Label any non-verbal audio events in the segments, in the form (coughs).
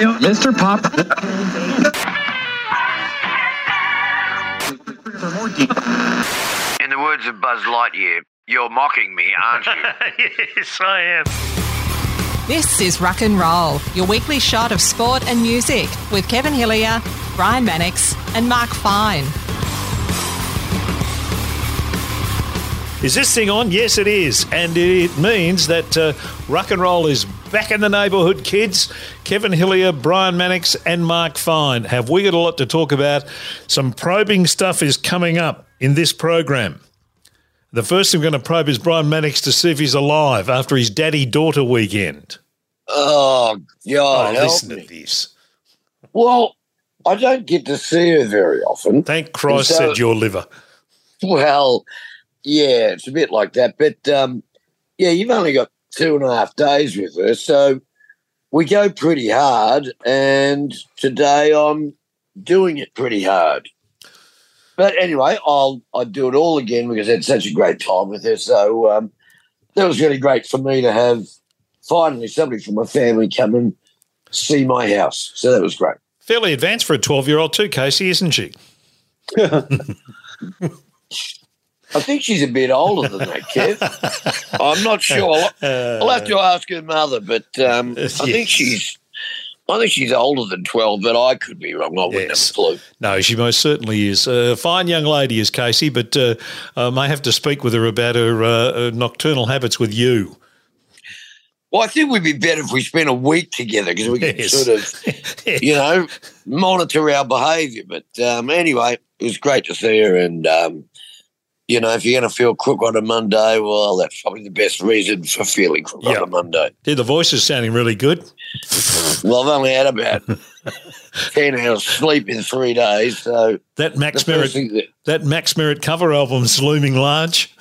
Mr. Pop. In the words of Buzz Lightyear, you're mocking me, aren't you? (laughs) yes, I am. This is Rock and Roll, your weekly shot of sport and music with Kevin Hillier, Brian Mannix, and Mark Fine. Is this thing on? Yes, it is. And it means that uh, rock and roll is back in the neighbourhood, kids. Kevin Hillier, Brian Mannix, and Mark Fine. Have we got a lot to talk about? Some probing stuff is coming up in this program. The first thing we're going to probe is Brian Mannix to see if he's alive after his daddy daughter weekend. Oh, God, oh, listen me. to this. Well, I don't get to see her very often. Thank Christ, so- said your liver. Well, yeah, it's a bit like that. But um, yeah, you've only got two and a half days with her. So we go pretty hard. And today I'm doing it pretty hard. But anyway, I'll I'll do it all again because I had such a great time with her. So um, that was really great for me to have finally somebody from my family come and see my house. So that was great. Fairly advanced for a 12 year old, too, Casey, isn't she? (laughs) I think she's a bit older than that, Kev. I'm not sure. I'll, I'll have to ask her mother, but um, I think she's. I think she's older than twelve, but I could be wrong. I wouldn't Yes. have a clue. No, she most certainly is. A fine young lady is Casey, but uh, I may have to speak with her about her uh, uh, nocturnal habits with you. Well, I think we'd be better if we spent a week together because we could Yes. sort of, (laughs) you know, monitor our behaviour. But um, anyway, it was great to see her, and um, you know, if you're going to feel crook on a Monday, well, that's probably the best reason for feeling crook Yeah. on a Monday. Yeah, the voice is sounding really good. Well, I've only had about (laughs) ten hours sleep in three days, so That Max Merritt, that that Max Merritt cover album's looming large.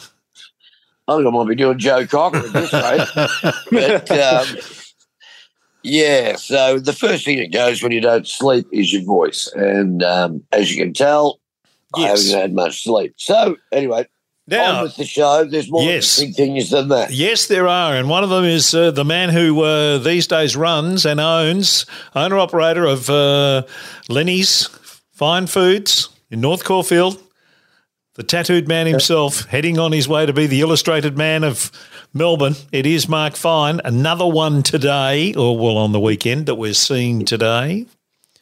I think I might be doing Joe Cocker at this rate. (laughs) but um, yeah, so the first thing that goes when you don't sleep is your voice. And um, as you can tell, Yes. I haven't had much sleep. So anyway, on Now, with the show. There's more Yes. big things than that. yes, there are, and one of them is uh, the man who uh, these days runs and owns, owner operator of uh, Lenny's Fine Foods in North Caulfield. The tattooed man himself, heading on his way to be the illustrated man of Melbourne. It is Mark Fine. Another one today, or well, on the weekend that we're seeing today.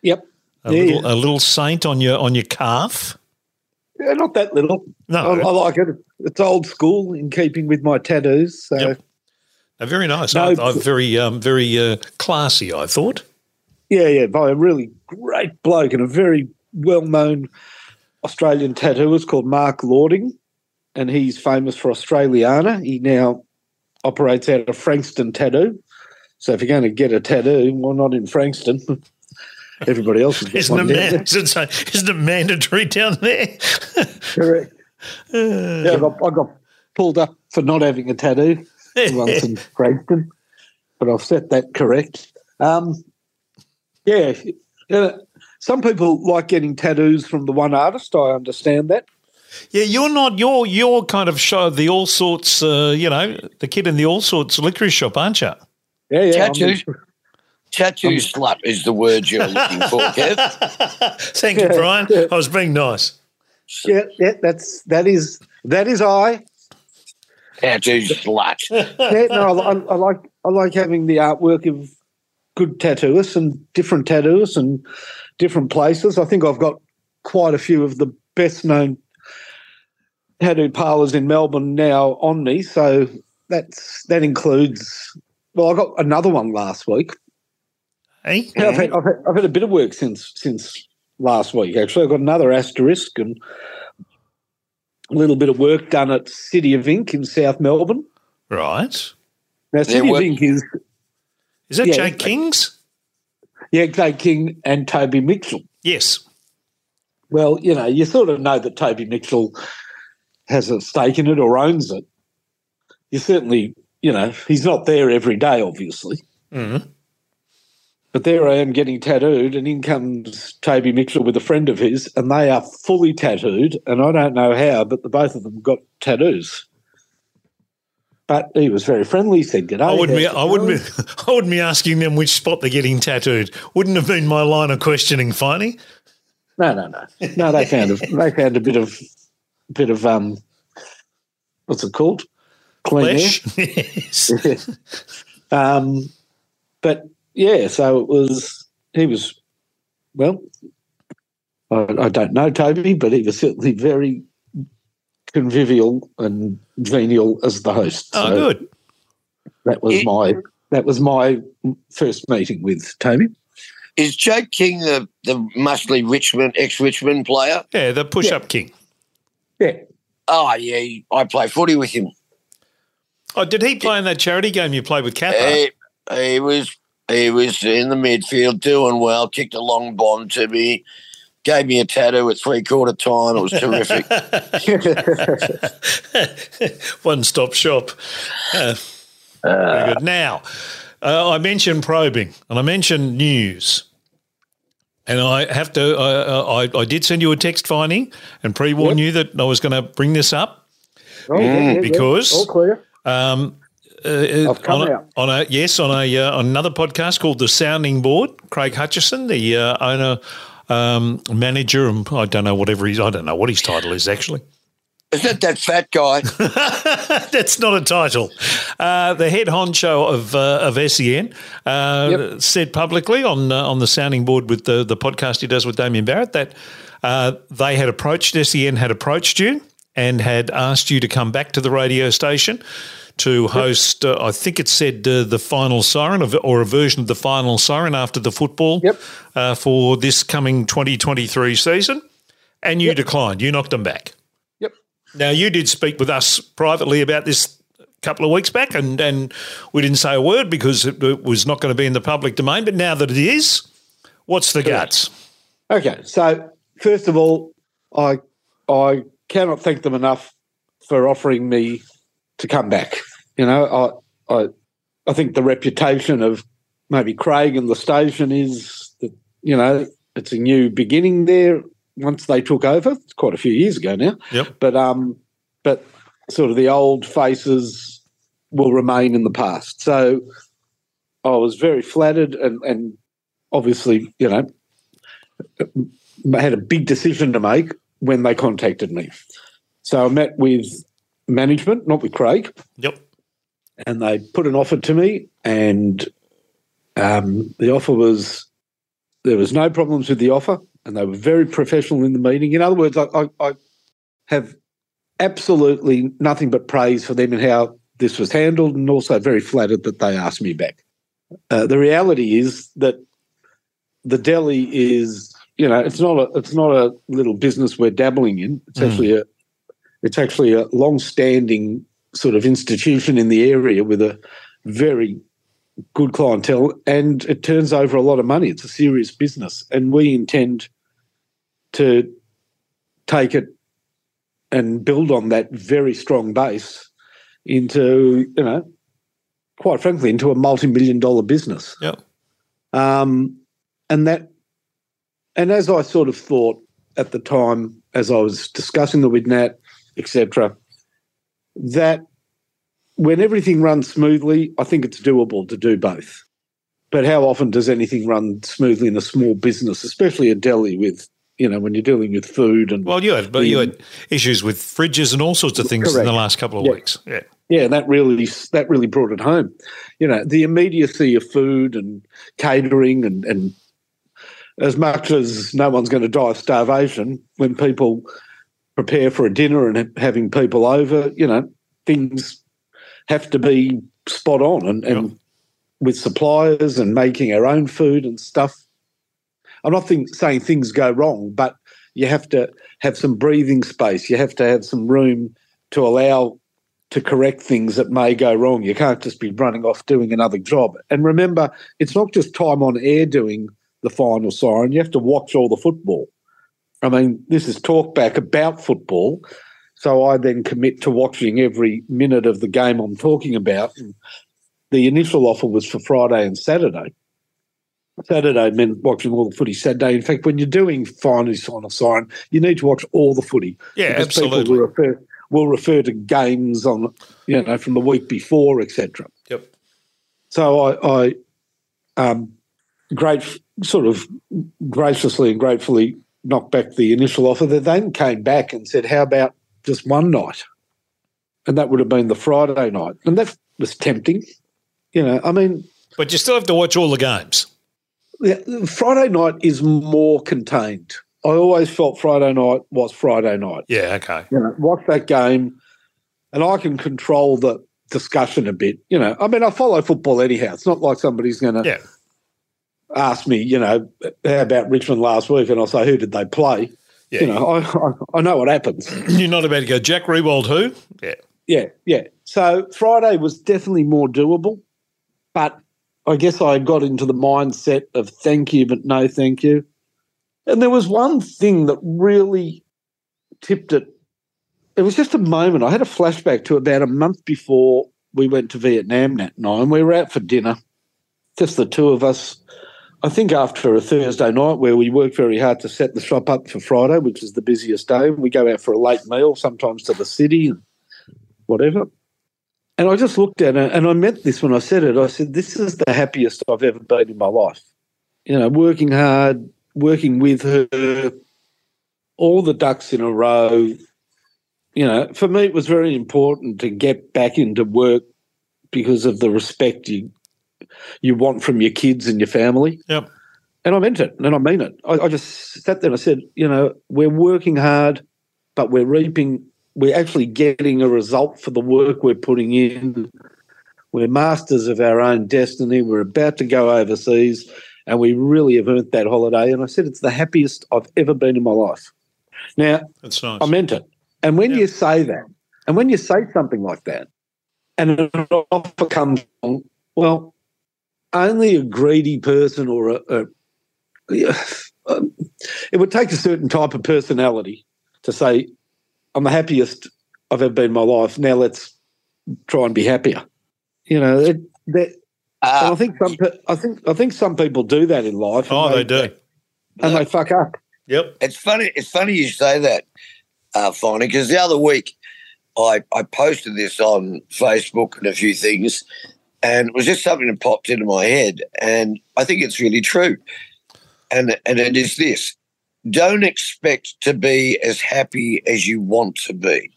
Yep. A little, a little saint on your on your calf. Yeah, not that little. No. I, I like it. It's old school in keeping with my tattoos. So Yep. Uh, very nice. No, I, I, very um, very uh, classy. I thought. yeah, yeah, by a really great bloke and a very well-known Australian tattooist called Mark Lording, and he's famous for Australiana. He now operates out of Frankston Tattoo. So if you're going to get a tattoo, well, not in Frankston. (laughs) Everybody else has got Isn't it, one down man, there. isn't it- isn't it mandatory down there? Correct. (laughs) yeah, I got, I got pulled up for not having a tattoo once in (laughs) Frankston, but I've set that correct. Um, yeah, uh, some people like getting tattoos from the one artist. I understand that. Yeah, you're not. You're you're kind of show the all sorts. Uh, you know, the kid in the all sorts liquor shop, aren't you? Yeah, yeah. I'm- Tattoo, tattoo slut is the word you're looking for, (laughs) Kev. Thank you, Brian. yeah. I was being nice. yeah, yeah. That's that is that is I. Tattoo slut. (laughs) Yeah, no, I, I like I like having the artwork of good tattooists and different tattooists and different places. I think I've got quite a few of the best known tattoo parlors in Melbourne now on me. So that's that includes. Well, I got another one last week. Hey, Yeah, I've, had, I've, had, I've had a bit of work since since last week. Actually, I've got another asterisk and a little bit of work done at City of Ink in South Melbourne. right. Now, City what- of Ink is Is that Yeah, Jake King's? yeah, Clay King and Toby Mitchell. Yes. Well, you know, you sort of know that Toby Mitchell has a stake in it or owns it. You certainly, you know, he's not there every day, obviously. Mhm. But there I am getting tattooed, and in comes Toby Mitchell with a friend of his, and they are fully tattooed. And I don't know how, but the both of them got tattoos. but he was very friendly. He said good. I wouldn't be. I wouldn't be. (laughs) I wouldn't be asking them which spot they're getting tattooed. Wouldn't have been my line of questioning, Finey. No, no, no, no. They found a, they found a bit of bit of um, what's it called? Clean air. Flesh. (laughs) yes. (laughs) Um, but yeah, so it was. He was well. I, I don't know Toby, but he was certainly very convivial and genial as the host. Oh, So good. That was It- my that was my first meeting with Toby. Is Jake King the, the muscly Richmond ex Richmond player? Yeah, the push-up king. Yeah, Oh yeah, I play footy with him. Oh, did he play in that charity game you played with Kappa? He, he was he was in the midfield doing well, kicked a long bomb to me, gave me a tattoo at three quarter time. It was terrific. (laughs) One-stop shop. Uh, very good. Now, uh, I mentioned probing and I mentioned news. And I have to, I, I, I did send you a text finding and pre warn you that I was going to bring this up. Oh, yeah, yeah, yeah. because- all clear. Um, uh, on, a, on a yes on a uh, on another podcast called the Sounding Board. Craig Hutchison, the uh, owner, um, manager, and I don't know whatever he's. I don't know what his title is actually. Is that that fat guy? (laughs) That's not a title. Uh, the head honcho of uh, of SEN uh, Yep. said publicly on uh, on the sounding board with the the podcast he does with Damian Barrett that uh, they had approached SEN had approached you and had asked you to come back to the radio station to host. Uh, I think it said uh, the final siren of, or a version of the final siren after the football Yep. uh, for this coming 2023 season, and you declined. You knocked them back. Yep. Now, you did speak with us privately about this a couple of weeks back, and, and we didn't say a word because it, it was not going to be in the public domain. But now that it is, what's the guts? Okay, so first of all, I I cannot thank them enough for offering me to come back. You know, I I I think the reputation of maybe Craig and the station is that you know it's a new beginning there. Once they took over, it's quite a few years ago now. Yep. But um, but sort of the old faces will remain in the past. So I was very flattered and and obviously you know I had a big decision to make when they contacted me. So I met with management, not with Craig, Yep. and they put an offer to me, and um, the offer was there was no problems with the offer, and they were very professional in the meeting. In other words, I, I, I have absolutely nothing but praise for them and how this was handled, and also very flattered that they asked me back. Uh, the reality is that the deli is, you know, it's not a it's not a little business we're dabbling in. It's Mm. actually a it's actually a long-standing sort of institution in the area with a very good clientele, and it turns over a lot of money. It's a serious business, and we intend to take it and build on that very strong base into, you know, quite frankly, into a multi-million dollar business. Yep. Um, and that, and as I sort of thought at the time, as I was discussing the with Nat, etc., that when everything runs smoothly, I think it's doable to do both. But how often does anything run smoothly in a small business, especially a deli with, you know, when you're dealing with food and Well, you had, but you had issues with fridges and all sorts of things in the last couple of Yeah. weeks. Yeah. Yeah, that really that really brought it home. You know, the immediacy of food and catering and and as much as no one's going to die of starvation when people prepare for a dinner and having people over, you know, things have to be spot on and, and Yep. with suppliers and making our own food and stuff. I'm not think, saying things go wrong, but you have to have some breathing space. You have to have some room to allow to correct things that may go wrong. You can't just be running off doing another job. And remember, it's not just time on air doing the final siren. You have to watch all the football. I mean, this is talk back about football. So I then commit to watching every minute of the game I'm talking about. And the initial offer was for Friday and Saturday. Saturday meant watching all the footy Saturday. In fact, when you're doing final final sign, you need to watch all the footy. Yeah, because people will refer- will refer to games on, you know, from the week before, etc. Yep. So I, I um, great, sort of graciously and gratefully knocked back the initial offer. They then came back and said, "How about just one night?" And that would have been the Friday night, and that was tempting. You know, I mean, But you still have to watch all the games. yeah, Friday night is more contained. I always felt Friday night was Friday night. Yeah, okay. You know, watch that game, and I can control the discussion a bit. You know, I mean, I follow football anyhow. It's not like somebody's going to Yeah. Ask me, you know, how about Richmond last week, and I'll say, who did they play? Yeah. You know, I, I, I know what happens. (clears throat) You're not about to go, Jack Riewoldt who? Yeah. Yeah, yeah. So Friday was definitely more doable, but I guess I got into the mindset of thank you, but no thank you. And there was one thing that really tipped it. It was just a moment. I had a flashback to about a month before we went to Vietnam that night, and we were out for dinner, just the two of us. I think after a Thursday night where we worked very hard to set the shop up for Friday, which is the busiest day, we go out for a late meal, sometimes to the city and whatever. And I just looked at it and I meant this when I said it. I said, This is the happiest I've ever been in my life. You know, working hard, working with her, all the ducks in a row. You know, for me, it was very important to get back into work because of the respect you you want from your kids and your family. Yep. And I meant it, and I mean it. I, I just sat there and I said, you know, we're working hard, but we're reaping, we're actually getting a result for the work we're putting in. We're masters of our own destiny. We're about to go overseas, and we really have earned that holiday. And I said, it's the happiest I've ever been in my life. Now, That's nice. I meant it. And when you say that, and when you say something like that, and an offer comes along, well, only a greedy person or a, a yeah, um, it would take a certain type of personality to say, "I'm the happiest I've ever been in my life." Now let's try and be happier. You know, it, that, and I Uh, think some, I think, I think some people do that in life. oh, they do. and they fuck up. Yep. it's funny. It's funny you say that, uh, Finey, because the other week I I posted this on Facebook and a few things, and it was just something that popped into my head, and I think it's really true. And and it is this: don't expect to be as happy as you want to be.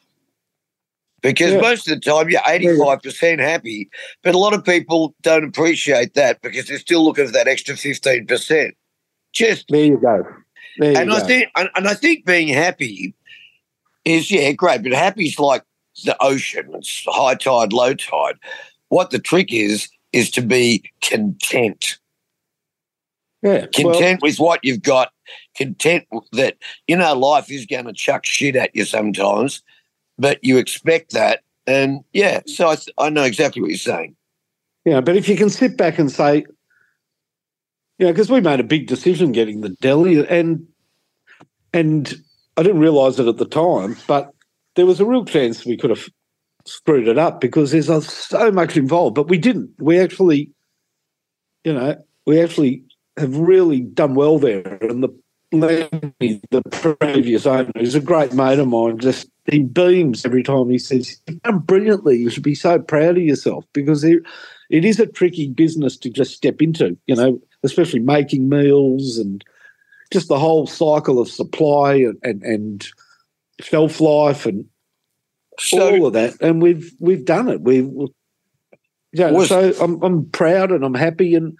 Because Yeah. most of the time you're 85% happy, but a lot of people don't appreciate that because they're still looking for that extra 15%. Just There you go. There and you I go. think and, and I think being happy is yeah great, but happy's like the ocean. It's high tide, low tide. What the trick is is to be content. yeah. Well, Content with what you've got. Content that you know life is going to chuck shit at you sometimes, but you expect that. And yeah, so I, th- I know exactly what you're saying. Yeah, but if you can sit back and say, yeah, because we made a big decision getting the deli, and and I didn't realise it at the time, but there was a real chance we could have screwed it up because there's uh, so much involved. But we didn't. We actually, you know, we actually have really done well there. And the the previous owner, is a great mate of mine. Just he beams every time he says, "You've done brilliantly. You should be so proud of yourself." Because it, it is a tricky business to just step into. You know, especially making meals and just the whole cycle of supply and and, and shelf life and So all of that. And we've we've done it. We've yeah. Was- so I'm I'm proud and I'm happy and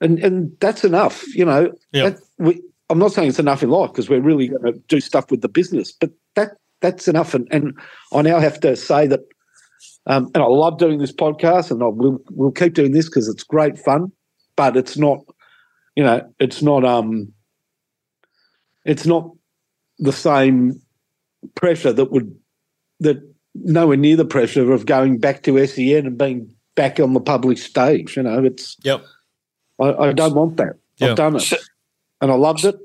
and and that's enough. You know, Yeah. that, we, I'm not saying it's enough in life because we're really going to do stuff with the business, but that that's enough. And, and I now have to say that, um, and I love doing this podcast, and I will we'll keep doing this because it's great fun. But it's not, you know, it's not um, it's not the same pressure that would that nowhere near the pressure of going back to SEN and being back on the public stage. You know, it's Yep. I, I don't want that. Yeah. I've done it, So- and I loved it,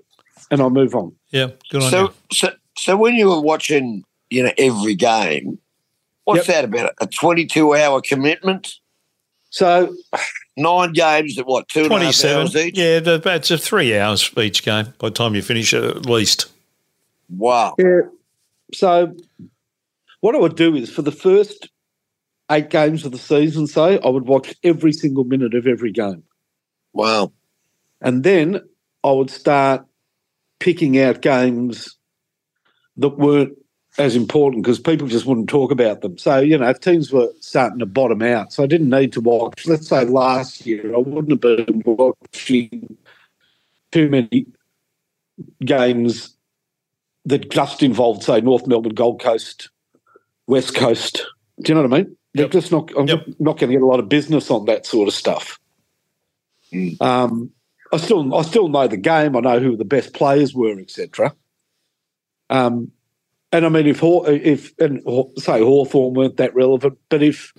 and I'll move on. Yeah. Good on so, you. so, so when you were watching, you know, every game, what's that about? A 22 hour commitment? So Nine games at what, two and a half 27. hours each? Yeah, the- it's a three hours each game by the time you finish it, at least. Wow. yeah, so what I would do is for the first eight games of the season, say, I would watch every single minute of every game. Wow. And then I would start picking out games that weren't as important because people just wouldn't talk about them. So, you know, if teams were starting to bottom out, so I didn't need to watch, let's say last year, I wouldn't have been watching too many games that just involved, say, North Melbourne, Gold Coast, West Coast. Do you know what I mean? They're just not, I'm Yep. not going to get a lot of business on that sort of stuff. Um, I still, I still know the game. I know who the best players were, etc. Um, and I mean, if if and say Hawthorn weren't that relevant, but if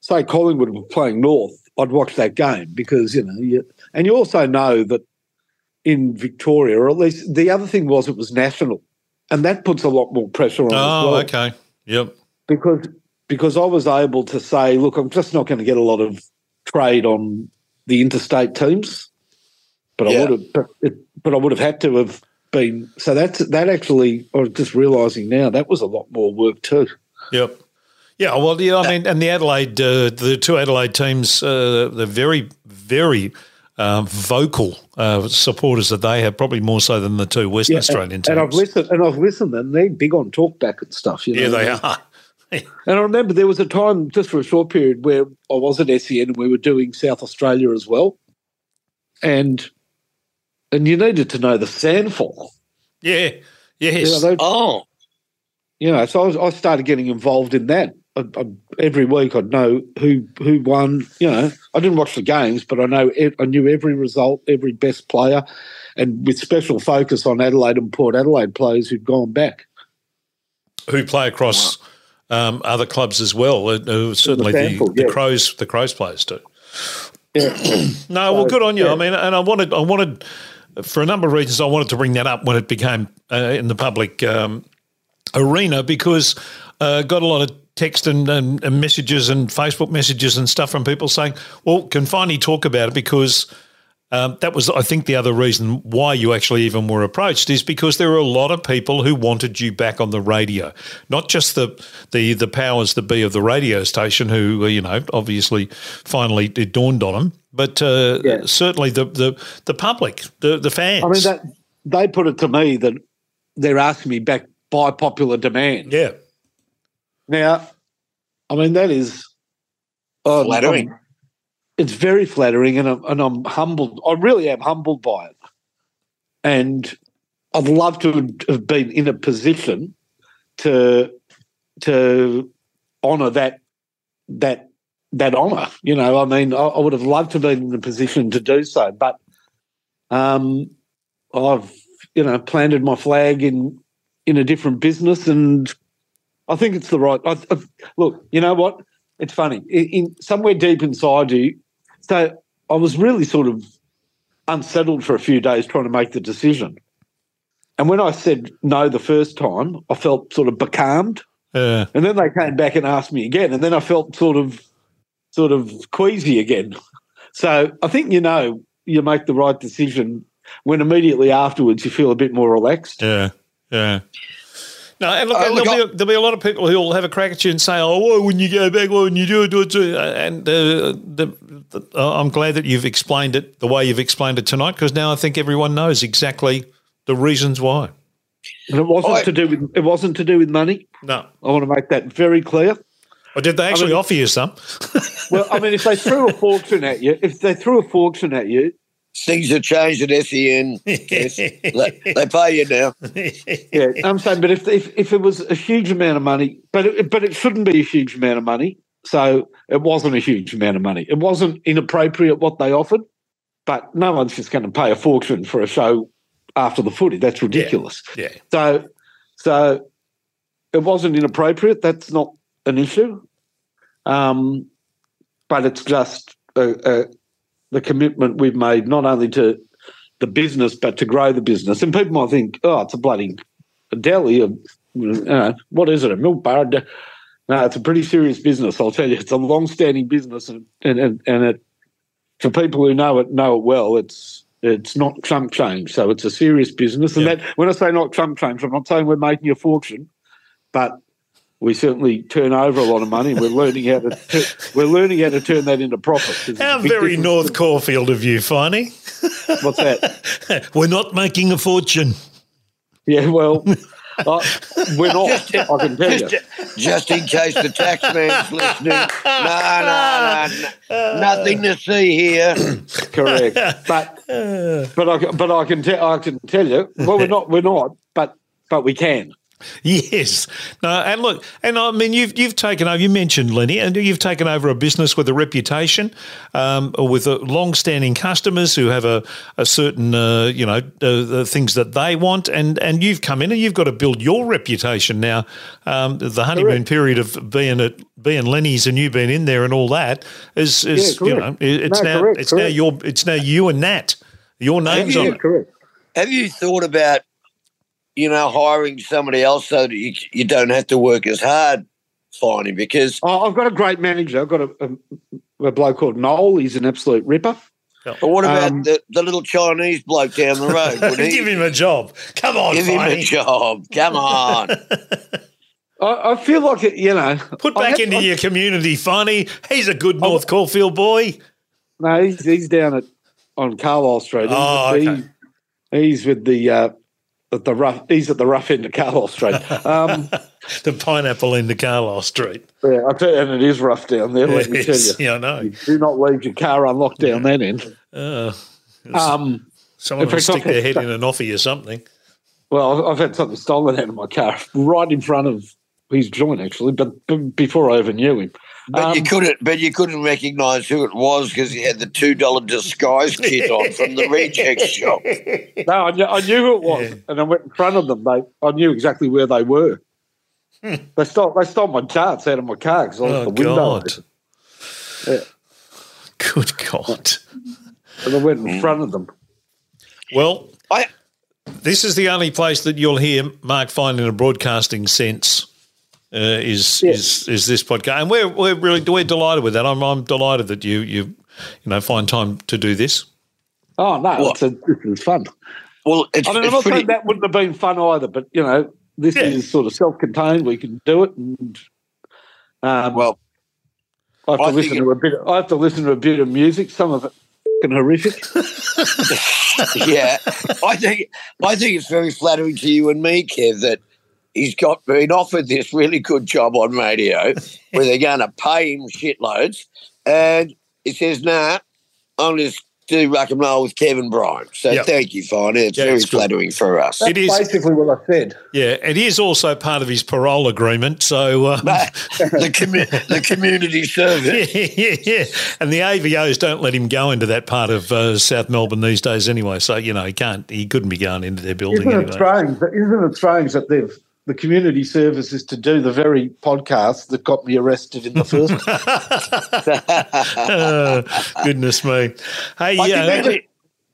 say Collingwood were playing North, I'd watch that game because you know, you, and you also know that in Victoria, or at least the other thing was it was national, and that puts a lot more pressure on. Oh, well okay. Yep. because because I was able to say, look, I'm just not going to get a lot of trade on the interstate teams, but I would have, but, it, but I would have had to have been. So that's that actually. I was just realising now that was a lot more work too. Yep. Yeah, well, yeah, I mean, and the Adelaide, uh, the two Adelaide teams, uh, they're very, very uh, vocal uh, supporters that they have, probably more so than the two Western Australian and, teams. and I've listened, and I've listened, and they're big on talkback and stuff. You know? yeah, they are. (laughs) And I remember there was a time, just for a short period, where I was at SEN and we were doing South Australia as well, and and you needed to know the SANFL. Yeah, You know, yes. Oh, you know, so I, was, I started getting involved in that. I, I, every week, I'd know who who won. You know, I didn't watch the games, but I know I knew every result, every best player, and with special focus on Adelaide and Port Adelaide players who'd gone back. Who play across um, other clubs as well. Uh, uh, certainly the, sample, the yeah. Crows, the Crows players do. Yeah. (clears throat) No, well, good on you. yeah. I mean, and I wanted, I wanted, for a number of reasons, I wanted to bring that up when it became uh, in the public um, arena because uh, got a lot of text and, and, and messages and Facebook messages and stuff from people saying, "Well, can finally talk about it because." Um, that was, I think, the other reason why you actually even were approached is because there were a lot of people who wanted you back on the radio, not just the the the powers that be of the radio station, who you know obviously finally it dawned on them, but uh, Yeah. certainly the, the the public, the the fans. I mean, that they put it to me that they're asking me back by popular demand. yeah, Now, I mean that is um, Flattering. I'm- it's very flattering, and I'm, and I'm humbled. I really am humbled by it, and I'd love to have been in a position to to honour that that that honour. You know, I mean, I, I would have loved to have been in a position to do so, but um, I've you know planted my flag in in a different business, and I think it's the right. I, I, look, you know what? It's funny. In, in somewhere deep inside you, so I was really sort of unsettled for a few days trying to make the decision. And when I said no the first time, I felt sort of becalmed. uh, And then they came back and asked me again, and then I felt sort of, sort of queasy again. (laughs) So I think you know you make the right decision when immediately afterwards you feel a bit more relaxed. yeah, yeah. No, and look, Uh, look, there'll, be, there'll be a lot of people who will have a crack at you and say, "Oh, why wouldn't you go back? Why wouldn't you do it?" Do it, do it? And uh, the, the, uh, I'm glad that you've explained it the way you've explained it tonight, because now I think everyone knows exactly the reasons why. And it wasn't I- to do with it wasn't to do with money. No, I want to make that very clear. or did they actually mean- offer you some? (laughs) Well, I mean, if they threw a fortune at you, if they threw a fortune at you, things have changed at SEN. Yes. they, they pay you now. (laughs) yeah, I'm saying, but if if if it was a huge amount of money, but it, but it shouldn't be a huge amount of money. So it wasn't a huge amount of money. It wasn't inappropriate what they offered, but no one's just going to pay a fortune for a show after the footy. That's ridiculous. yeah, So, so it wasn't inappropriate. That's not an issue. Um, but it's just uh, uh, the commitment we've made not only to the business but to grow the business. And people might think, oh, it's a bloody a deli. Or, you know, what is it? A milk bar? No, it's a pretty serious business. I'll tell you, it's a long-standing business, and and and, and it for people who know it know it well. It's it's not Trump change, so it's a serious business. And Yeah. that when I say not Trump change, I'm not saying we're making a fortune, but we certainly turn over a lot of money. We're learning how to (laughs) we're learning how to turn that into profit. There's a How very difference. North Caulfield of you, Finey. What's that? (laughs) We're not making a fortune. Yeah, well, (laughs) uh, we're not. I can tell you. Just, just in case the tax man's listening. No, no, no, nothing to see here. (coughs) Correct, but but I but I can tell I can tell you. Well, we're not we're not, but but we can. (laughs) Yes. No, and look, and I mean, you've you've taken over. You mentioned Lenny, and you've taken over a business with a reputation, um, with uh, long-standing customers who have a, a certain, uh, you know, uh, the things that they want, and and you've come in and you've got to build your reputation now. Um, the honeymoon period of being at being Lenny's and you being in there and all that is is Yeah, you know it's No, now correct, it's now your it's now you and Nat. Your names on you- it. correct. Have you thought about, you know, hiring somebody else so that you, you don't have to work as hard, Finey? Because Oh, I've got a great manager. I've got a, a, a bloke called Noel. He's an absolute ripper. but what about Um, the, the little Chinese bloke down the road? (laughs) Would he Give him a job. Come on, give him a job? Come on. (laughs) I, I feel like it, you know. Put back have- into I- your community, Finey. He's a good North Caulfield boy. No, he's, he's down at on Carlisle Street. He's, Oh, he- okay. he's with the uh, at the rough. He's at the rough end of Carlisle Street. Um, (laughs) The pineapple end of Carlisle Street. yeah, I tell you, and it is rough down there. Let me tell you. (laughs) Yeah, I know. You do not leave your car unlocked down that end. Uh, Um, someone will stick their head in an offie or something. well, I've- I've had something stolen out of my car right in front of his joint, actually, but before I ever knew him. But you Um, couldn't. But you couldn't recognise who it was because he had the two dollar disguise kit on from the reject (laughs) shop. No, I knew, I knew who it was, and I went in front of them. They, I knew exactly where they were. They stole, they stole my charts out of my car because I left Oh, the window God. Yeah. Good God. and I went in front of them. Well, I this is the only place that you'll hear Mark Fine in a broadcasting sense. Uh, is Yeah. is is this podcast? And we're we're really we're delighted with that. I'm I'm delighted that you you you know find time to do this. Oh no, What? it's a, this is fun. well, it's, I mean, I'm not pretty. saying that wouldn't have been fun either, but you know, this Yeah. is sort of self-contained. We can do it, and um, Well, I have to I listen think to a bit. I have to listen to a bit of music. Some of it fucking horrific. (laughs) (laughs) yeah, I think I think it's very flattering to you and me, Kev, that he's got been offered this really good job on radio (laughs) where they're going to pay him shitloads, and he says, "Nah, I'm just do rock and roll with Kevin Bryant." So Yep. thank you, Fine. It's Yeah, very it's good. flattering for us. It is. basically what I said. Yeah, it is also part of his parole agreement. So um, (laughs) the, commu- the community service. (laughs) yeah, yeah, yeah. And the AVOs don't let him go into that part of uh, South Melbourne these days anyway. So, you know, he can't, he couldn't be going into their building Isn't it strange? that- Isn't it strange that they've the community service is to do the very podcast that got me arrested in the first place? Uh, (laughs) goodness me. Hey, I yeah.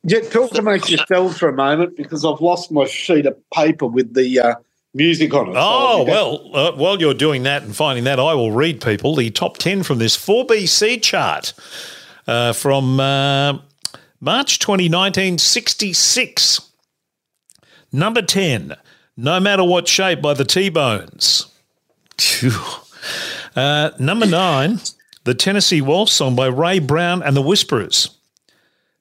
Yeah, talk amongst yourselves for a moment because I've lost my sheet of paper with the uh, music on it. Oh, well, uh, while you're doing that and finding that, I will read people the top 10 from this 4BC chart uh, from uh, March 2019 66. Number 10, No Matter What Shape by the T Bones. Uh, number 9, The Tennessee Waltz song by Ray Brown and the Whisperers.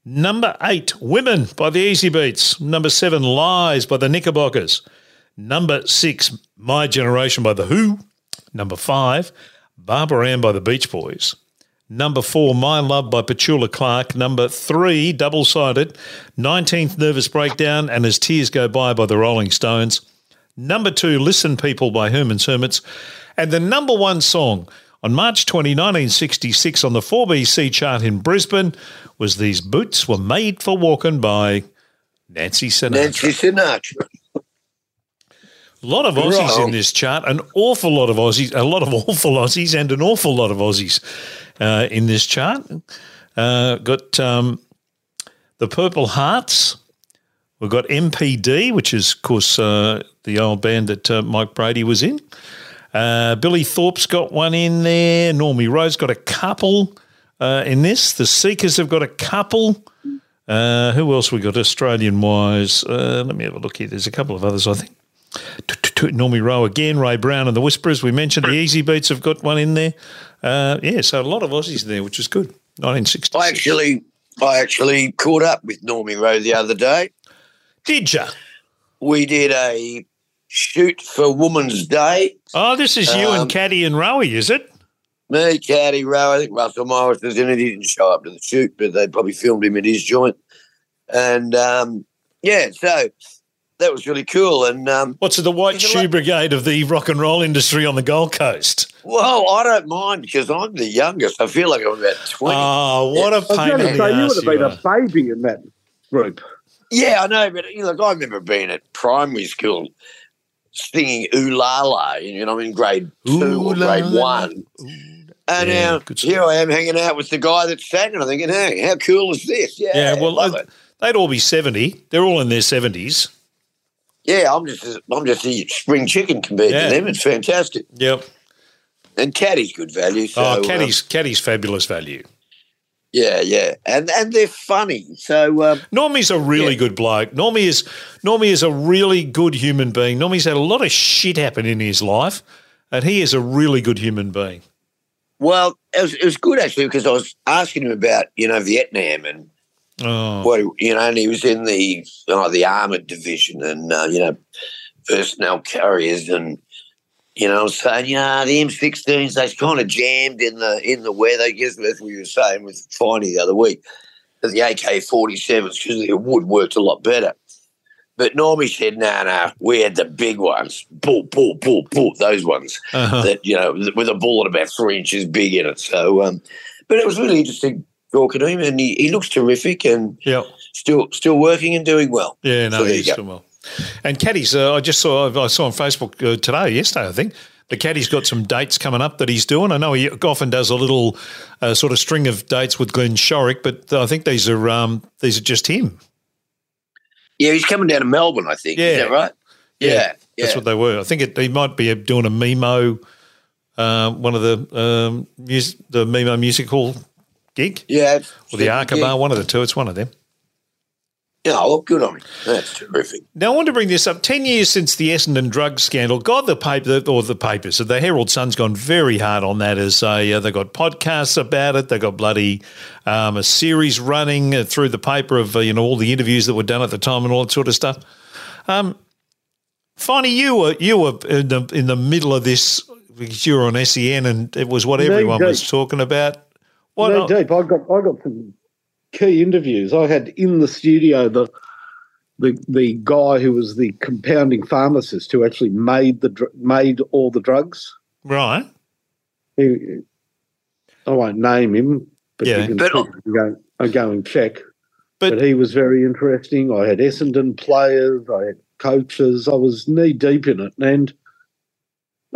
Number 8, Women by the Easybeats. Number 7, Lies by the Knickerbockers. Number six, My Generation by The Who. Number five, Barbara Ann by the Beach Boys. Number four, My Love by Petula Clark. Number three, double sided, 19th Nervous Breakdown and As Tears Go By by the Rolling Stones. Number two, Listen People by Herman's Hermits. And the number one song on March 20, 1966 on the 4BC chart in Brisbane was These Boots Were Made for Walking by Nancy Sinatra. Nancy Sinatra. A lot of Aussies in this chart, an awful lot of Aussies, a lot of (laughs) awful Aussies, and an awful lot of Aussies uh, in this chart. Uh, got um, the Purple Hearts. We've got MPD, which is, of course, uh, the old band that uh, Mike Brady was in. Uh, Billy Thorpe's got one in there. Normie Rowe's got a couple uh, in this. The Seekers have got a couple. Uh, who else we got Australian wise? Uh, let me have a look here. There's a couple of others, I think. Normie Rowe again, Ray Brown and the Whisperers. We mentioned the Easybeats have got one in there. Uh, yeah, so a lot of Aussies there, which is good. 1966. I actually, I actually caught up with Normie Rowe the other day. Did you? We did a shoot for Women's Day. Oh, this is you Um, and Caddy and Rowie, is it? Me, Caddy, Rowe, I think Russell Morris was in it. He didn't show up to the shoot, but they probably filmed him at his joint. And um, yeah, so that was really cool. And um, What's the White Shoe like- Brigade of the rock and roll industry on the Gold Coast? well, I don't mind because I'm the youngest. I feel like I'm about 20. Oh, what a I was pain going in to the say, you ass would have been are. a baby in that group. Yeah, I know, but you know, like I remember being at primary school singing "Ooh La La," you know, I'm in grade two Ooh or la grade la. one, and Yeah, now here I am hanging out with the guy that sang, and I'm thinking, hey, how cool is this? Yeah, Yeah, well, uh, it. they'd all be 70. They're all in their 70s. yeah, I'm just I'm just a spring chicken compared Yeah. to them. It's fantastic, Yep. and Caddy's good value. So, Oh, um, Caddy's, Caddy's fabulous value. Yeah, yeah, and and they're funny. So um, Normie's a really Yeah. good bloke. Normie is Normie is a really good human being. Normie's had a lot of shit happen in his life, and he is a really good human being. well, it was, it was good actually because I was asking him about you know Vietnam and Oh, what you know, and he was in the oh, the armored division and uh, you know personnel carriers and you know saying you know the M16s they kind of jammed in the in the weather. I guess that's what you were saying with Finey the other week that the AK-47s because the wood worked a lot better. But Normie said, "No, no, we had the big ones, pull, pull, pull, pull, those ones uh-huh. that you know with a bullet about three inches big in it." So, um, but it was really interesting talking to him, and he, he looks terrific and yeah, still still working and doing well. yeah. No, So he's doing well. And Caddy's, uh, I just saw I saw on Facebook uh, today, yesterday, I think. The Caddy's got some dates coming up that he's doing. I know he often does a little uh, sort of string of dates with Glenn Shorrock, but I think these are um, these are just him. Yeah, he's coming down to Melbourne, I think. Yeah. Is that right? Yeah, yeah. That's what they were. I think it, he might be doing a Memo, uh, one of the um, mus- the Memo music hall gig yeah. or the Arkabar, one of the two. It's one of them. Yeah, well, good on him. That's terrific. Now I want to bring this up. Ten years since the Essendon drug scandal. God, the paper or the papers, the Herald Sun's gone very hard on that. As a, uh, they got podcasts about it. they've got bloody um, a series running uh, through the paper of uh, you know all the interviews that were done at the time and all that sort of stuff. Um, Finey, you were you were in the in the middle of this because you were on SEN and it was what Knee everyone was talking about. What? No, deep. I got I got some key interviews. I had in the studio the the the guy who was the compounding pharmacist who actually made the dr- made all the drugs. right. He, I won't name him, but Yeah. you can But- check and go, and go and check. But- But, he was very interesting. I had Essendon players, I had coaches. I was knee deep in it, and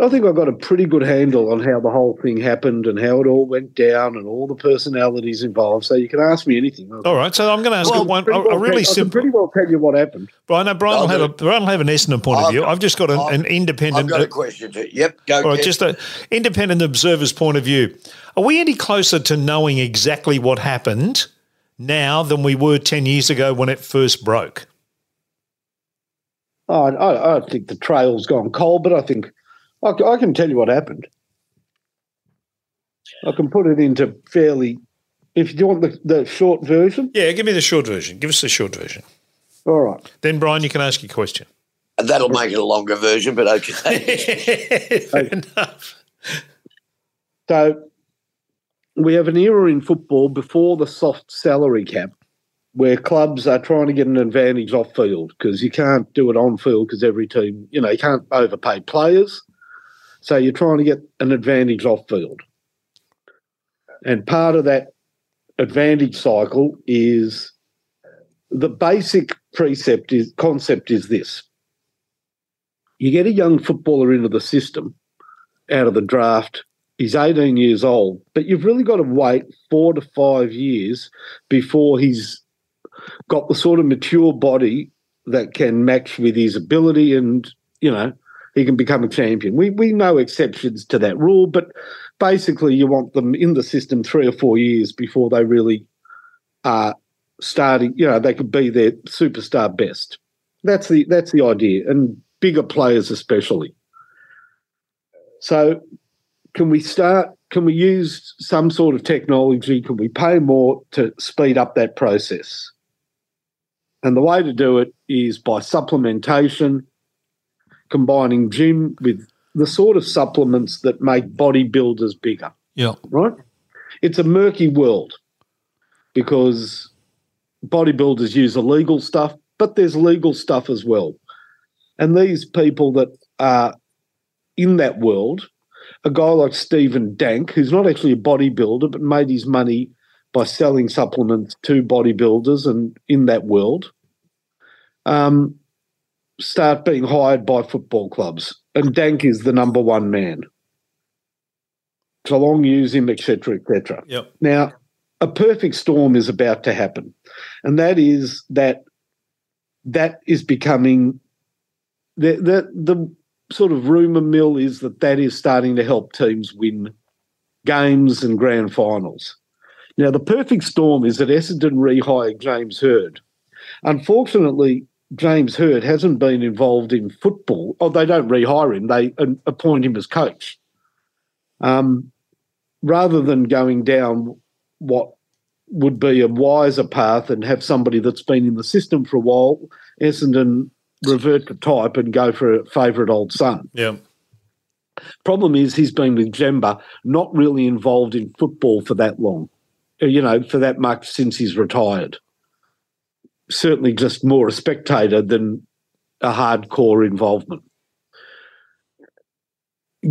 I think I got a pretty good handle on how the whole thing happened and how it all went down and all the personalities involved. So you can ask me anything. All right. So I'm going to ask you one Pretty a, well a really tell- I can simple. pretty well tell you what happened. Brian, no, Brian will I'll have a Brian will have an Essendon point of I've view. I've just got an, I've- an independent. I've got a uh, question too. Yep, go. all right, just an independent observer's point of view. Are we any closer to knowing exactly what happened now than we were ten years ago when it first broke? Oh, I, I, I think the trail's gone cold, but I think I, c- I can tell you what happened. I can put it into fairly. If you want the, the short version, Yeah, give me the short version. Give us the short version. all right. Then, Brian, you can ask your question. That'll make it a longer version, but okay. (laughs) Fair enough. So we have an era in football before the soft salary cap where clubs are trying to get an advantage off field because you can't do it on field because every team, you know, you can't overpay players. So you're trying to get an advantage off field. And part of that advantage cycle is the basic precept is concept is this. You get a young footballer into the system out of the draft he's 18 years old, but you've really got to wait four to five years before he's got the sort of mature body that can match with his ability and, you know, he can become a champion. We, we know exceptions to that rule, but basically you want them in the system three or four years before they really are starting, you know, they could be their superstar best. That's the that's the idea. And bigger players especially. So, can we start? Can we use some sort of technology? Can we pay more to speed up that process? And the way to do it is by supplementation, combining gym with the sort of supplements that make bodybuilders bigger, Yeah. right? It's a murky world because bodybuilders use illegal stuff, but there's legal stuff as well. And these people that are in that world, a guy like Stephen Dank, who's not actually a bodybuilder, but made his money by selling supplements to bodybuilders and in that world, um, start being hired by football clubs. And Dank is the number one man. Geelong use him, etc., etc. Yep. Now, a perfect storm is about to happen, and that is that that is becoming the the the sort of rumor mill is that that is starting to help teams win games and grand finals. Now, the perfect storm is that Essendon rehired James Hird. Unfortunately, James Hird hasn't been involved in football. Oh, they don't rehire him; they appoint him as coach. Um, rather than going down what would be a wiser path and have somebody that's been in the system for a while, Essendon revert to type and go for a favourite old son. Yeah. Problem is, he's been with Gemba, not really involved in football for that long, you know, for that much since he's retired. Certainly just more a spectator than a hardcore involvement.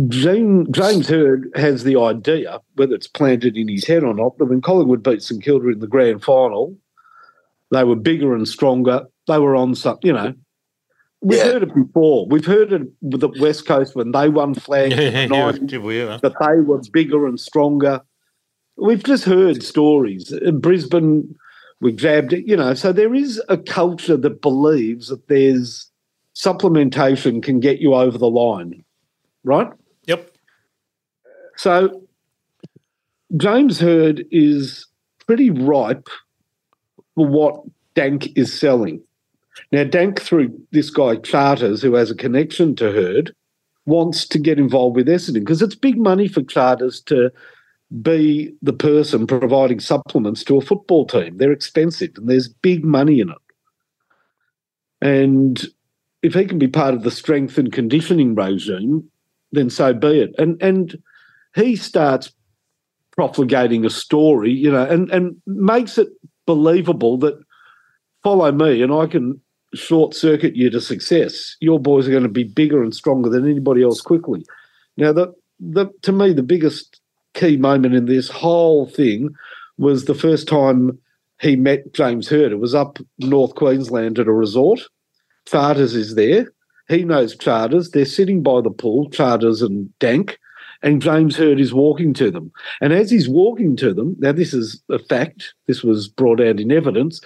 James, James Hird has the idea, whether it's planted in his head or not, that when Collingwood beat St Kilda in the grand final, they were bigger and stronger. They were on some, you know. We've Yeah. heard it before. We've heard it with the West Coast when they won flags in the Yeah, 90s, did we ever? that they were bigger and stronger. We've just heard stories. In Brisbane, we jabbed it, you know. So there is a culture that believes that there's supplementation can get you over the line, right? Yep. So James Hird is pretty ripe for what Dank is selling. Now, Dank, through this guy Charters, who has a connection to Hird, wants to get involved with Essendon because it's big money for Charters to be the person providing supplements to a football team. They're expensive and there's big money in it. And if he can be part of the strength and conditioning regime, then so be it. And and he starts profligating a story, you know, and, and makes it believable that follow me and I can short circuit you to success. Your boys are going to be bigger and stronger than anybody else quickly. Now the the to me the biggest key moment in this whole thing was the first time he met James Hird. It was up North Queensland at a resort. Charters is there. He knows Charters. They're sitting by the pool, Charters and Dank, and James Hird is walking to them. And as he's walking to them, now this is a fact, this was brought out in evidence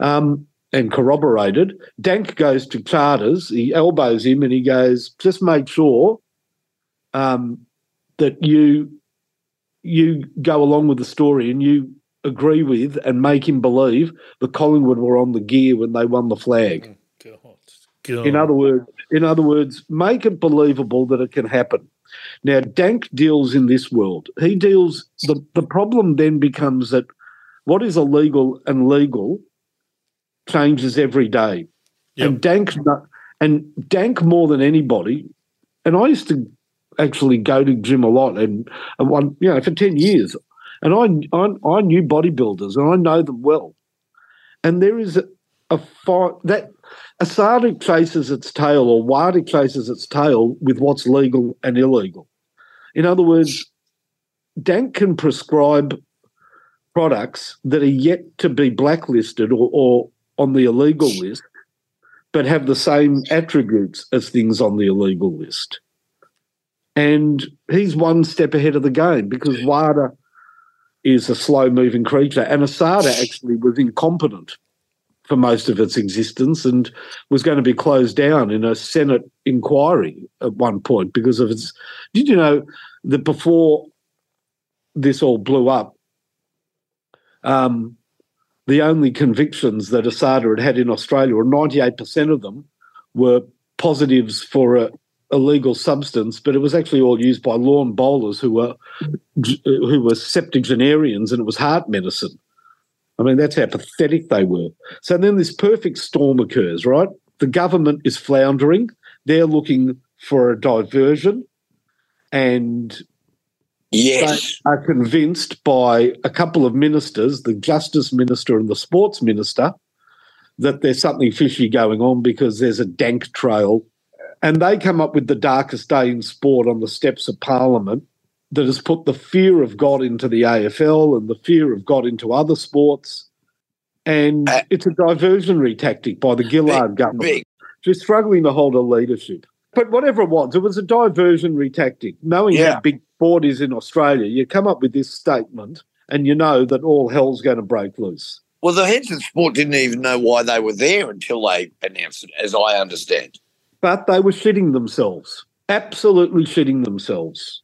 um, and corroborated. Dank goes to Charters, he elbows him and he goes, just make sure um, that you you go along with the story and you agree with and make him believe that Collingwood were on the gear when they won the flag. Oh, God. God. In other words, in other words, make it believable that it can happen. Now, Dank deals in this world. He deals. the The problem then becomes that what is illegal and legal changes every day. Yep. And Dank, and Dank more than anybody. And I used to actually go to gym a lot, and, and one, you know, for ten years, and I, I I knew bodybuilders, and I know them well. And there is a, a fight that ASADA chases its tail, or WADA chases its tail with what's legal and illegal. In other words, Dank can prescribe products that are yet to be blacklisted or, or on the illegal list, but have the same attributes as things on the illegal list. And he's one step ahead of the game because WADA is a slow moving creature, and ASADA (laughs) actually was incompetent for most of its existence and was going to be closed down in a Senate inquiry at one point because of its. Did you know that before this all blew up, um, the only convictions that ASADA had had in Australia, or 98% of them, were positives for a illegal substance, but it was actually all used by lawn bowlers who were who were septuagenarians, and it was heart medicine. I mean, that's how pathetic they were. So then this perfect storm occurs, right? The government is floundering. They're looking for a diversion, and Yes. they are convinced by a couple of ministers, the justice minister and the sports minister, that there's something fishy going on because there's a dank trail. And they come up with the darkest day in sport on the steps of Parliament that has put the fear of God into the AFL and the fear of God into other sports. And Uh, it's a diversionary tactic by the Gillard government. Big. Just struggling to hold a leadership. But whatever it was, it was a diversionary tactic. Knowing Yeah. how big sport is in Australia, you come up with this statement and you know that all hell's going to break loose. Well, the heads of sport didn't even know why they were there until they announced it, as I understand. But they were shitting themselves, absolutely shitting themselves.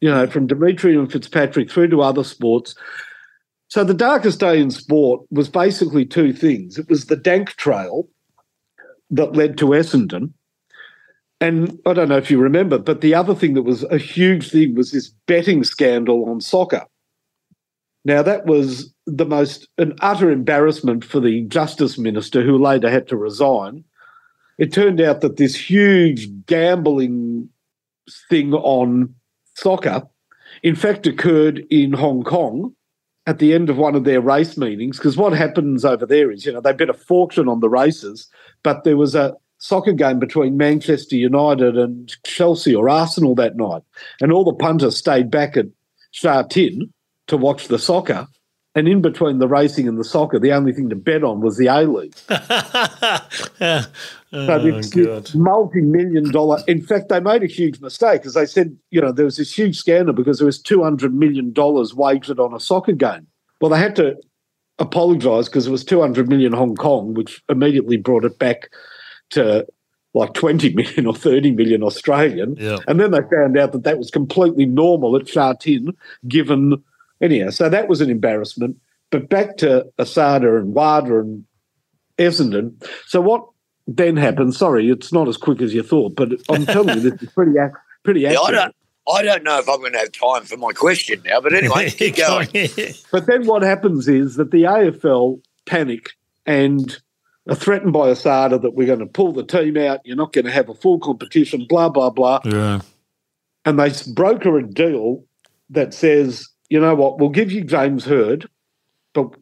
You know, from Dimitri and Fitzpatrick through to other sports. So the darkest day in sport was basically two things. It was the dank trail that led to Essendon. And I don't know if you remember, but the other thing that was a huge thing was this betting scandal on soccer. Now, that was the most, an utter embarrassment for the justice minister who later had to resign. It turned out that this huge gambling thing on soccer, in fact, occurred in Hong Kong at the end of one of their race meetings. Because what happens over there is, you know, they bet a fortune on the races, but there was a soccer game between Manchester United and Chelsea or Arsenal that night. And all the punters stayed back at Sha Tin to watch the soccer. And in between the racing and the soccer, the only thing to bet on was the A League. oh, (laughs) So this, oh, multi-million dollar. In fact, they made a huge mistake because they said, you know, there was this huge scandal because there was two hundred million dollars wagered on a soccer game. Well, they had to apologise because it was two hundred million Hong Kong, which immediately brought it back to like twenty million or thirty million Australian. Yeah. And then they found out that that was completely normal at Sha Tin, given anyhow. So that was an embarrassment. But back to Asada and Wada and Essendon. So what then happened? Sorry, it's not as quick as you thought, but I'm telling you, this is pretty ac- pretty Yeah, I accurate. don't, I don't know if I'm going to have time for my question now, but anyway, (laughs) keep going. But then what happens is that the AFL panic and are threatened by Asada that we're going to pull the team out. You're not going to have a full competition. Blah blah blah. yeah. and they broker a deal that says, you know what, we'll give you James Hird, but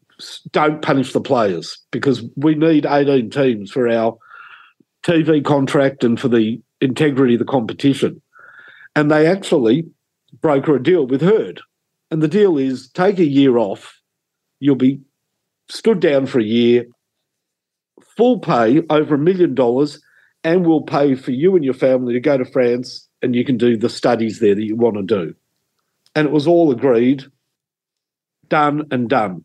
don't punish the players because we need 18 teams for our TV contract and for the integrity of the competition. And they actually broker a deal with Hird. And the deal is take a year off, you'll be stood down for a year, full pay over a million dollars, and we'll pay for you and your family to go to France and you can do the studies there that you want to do. And it was all agreed, done and done.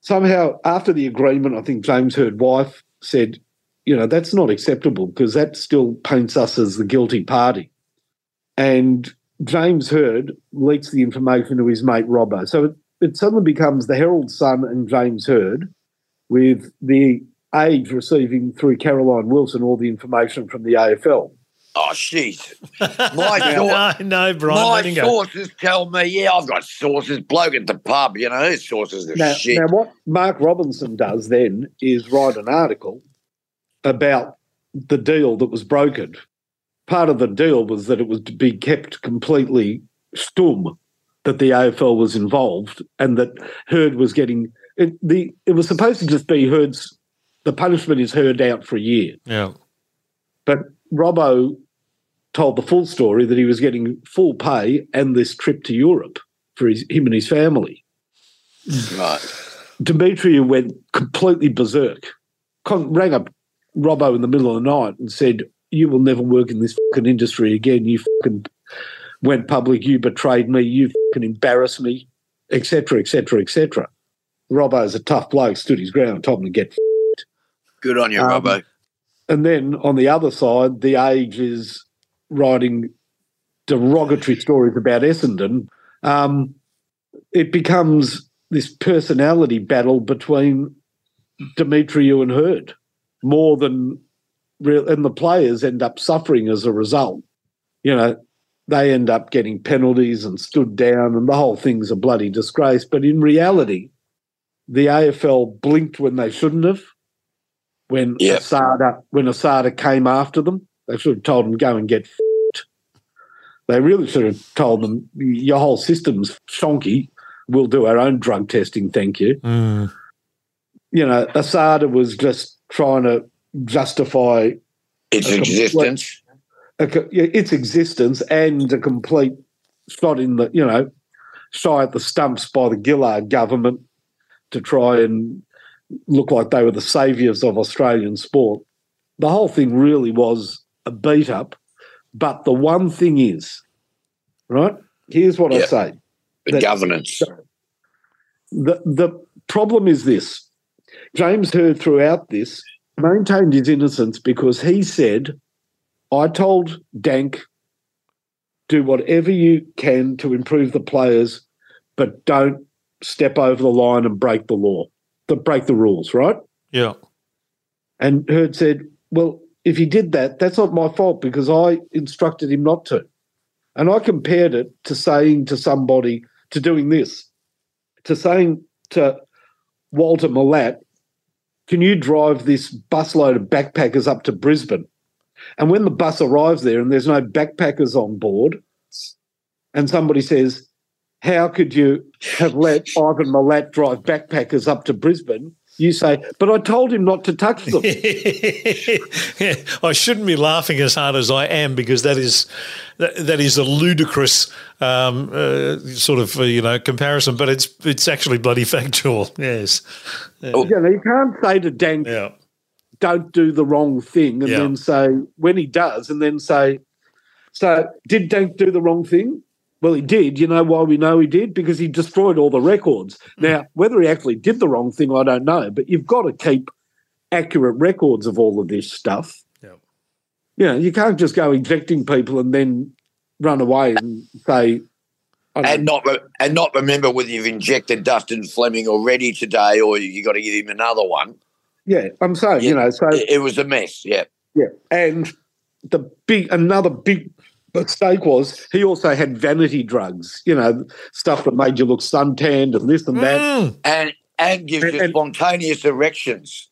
Somehow, after the agreement, I think James Hird wife said, you know, that's not acceptable because that still paints us as the guilty party. And James Hird leaks the information to his mate Robbo. So it, it suddenly becomes the Herald Sun and James Hird, with the Age receiving through Caroline Wilson all the information from the AFL. Oh, jeez. (laughs) My, no, source, no, Brian. my let him go. sources tell me, yeah, I've got sources. Bloke at the pub, you know, his sources are Now, shit. now, what Mark Robinson does then is write an article about the deal that was brokered. Part of the deal was that it was to be kept completely stum, that the AFL was involved, and that Hird was getting it. The it was supposed to just be Hird's. The punishment is Hird out for a year, Yeah. but Robbo told the full story that he was getting full pay and this trip to Europe for his, him and his family. right. Demetriou went completely berserk. Con- rang up Robbo in the middle of the night and said, "You will never work in this fucking industry again. You fucking went public. You betrayed me. You fucking embarrassed me, etc., etc., etc." Robbo's a tough bloke. Stood his ground. Told him to get. Good on you, Um, Robbo. And then on the other side, the Age is writing derogatory stories about Essendon. Um, it becomes this personality battle between Demetriou and Hird more than real, and the players end up suffering as a result. You know, they end up getting penalties and stood down, and the whole thing's a bloody disgrace. But in reality, the AFL blinked when they shouldn't have. When Yep. Asada when Asada came after them, they should have told them go and get. F***ed. They really should have told them your whole system's shonky. We'll do our own drug testing, thank you. Mm. You know, Asada was just trying to justify Its a existence. a, its existence and a complete shot in the, you know, shy at the stumps by the Gillard government to try and look like they were the saviours of Australian sport. The whole thing really was a beat up. But the one thing is, right? Here's what I say. The that- governance. The the problem is this. James Hird throughout this maintained his innocence because he said, I told Dank, do whatever you can to improve the players, but don't step over the line and break the law, to break the rules, right? Yeah. And Hird said, Well, if he did that, that's not my fault because I instructed him not to. And I compared it to saying to somebody, to doing this, to saying to Walter Milat, can you drive this busload of backpackers up to Brisbane? And when the bus arrives there and there's no backpackers on board, and somebody says, How could you have let Ivan Milat drive backpackers up to Brisbane? You say, But I told him not to touch them. yeah, (laughs) I shouldn't be laughing as hard as I am because that is that, that is a ludicrous um, uh, sort of uh, you know comparison, but it's it's actually bloody (laughs) factual. Yes. you, know, you can't say to Dank, Yeah. don't do the wrong thing, and Yeah. then say when he does, and then say, so did Dank do the wrong thing? Well, he did. You know why we know he did? Because he destroyed all the records. Hmm. Now, whether he actually did the wrong thing, I don't know. But you've got to keep accurate records of all of this stuff. Yeah. You know, you can't just go injecting people and then run away and say, I don't And not re- and not remember whether you've injected Dustin Fleming already today or you got to give him another one. yeah, I'm saying, you know, so It, it was a mess. Yeah. Yeah, and the big another big mistake was he also had vanity drugs. You know, stuff that made you look suntanned and this and that. Mm. And and gives And- you and- spontaneous erections.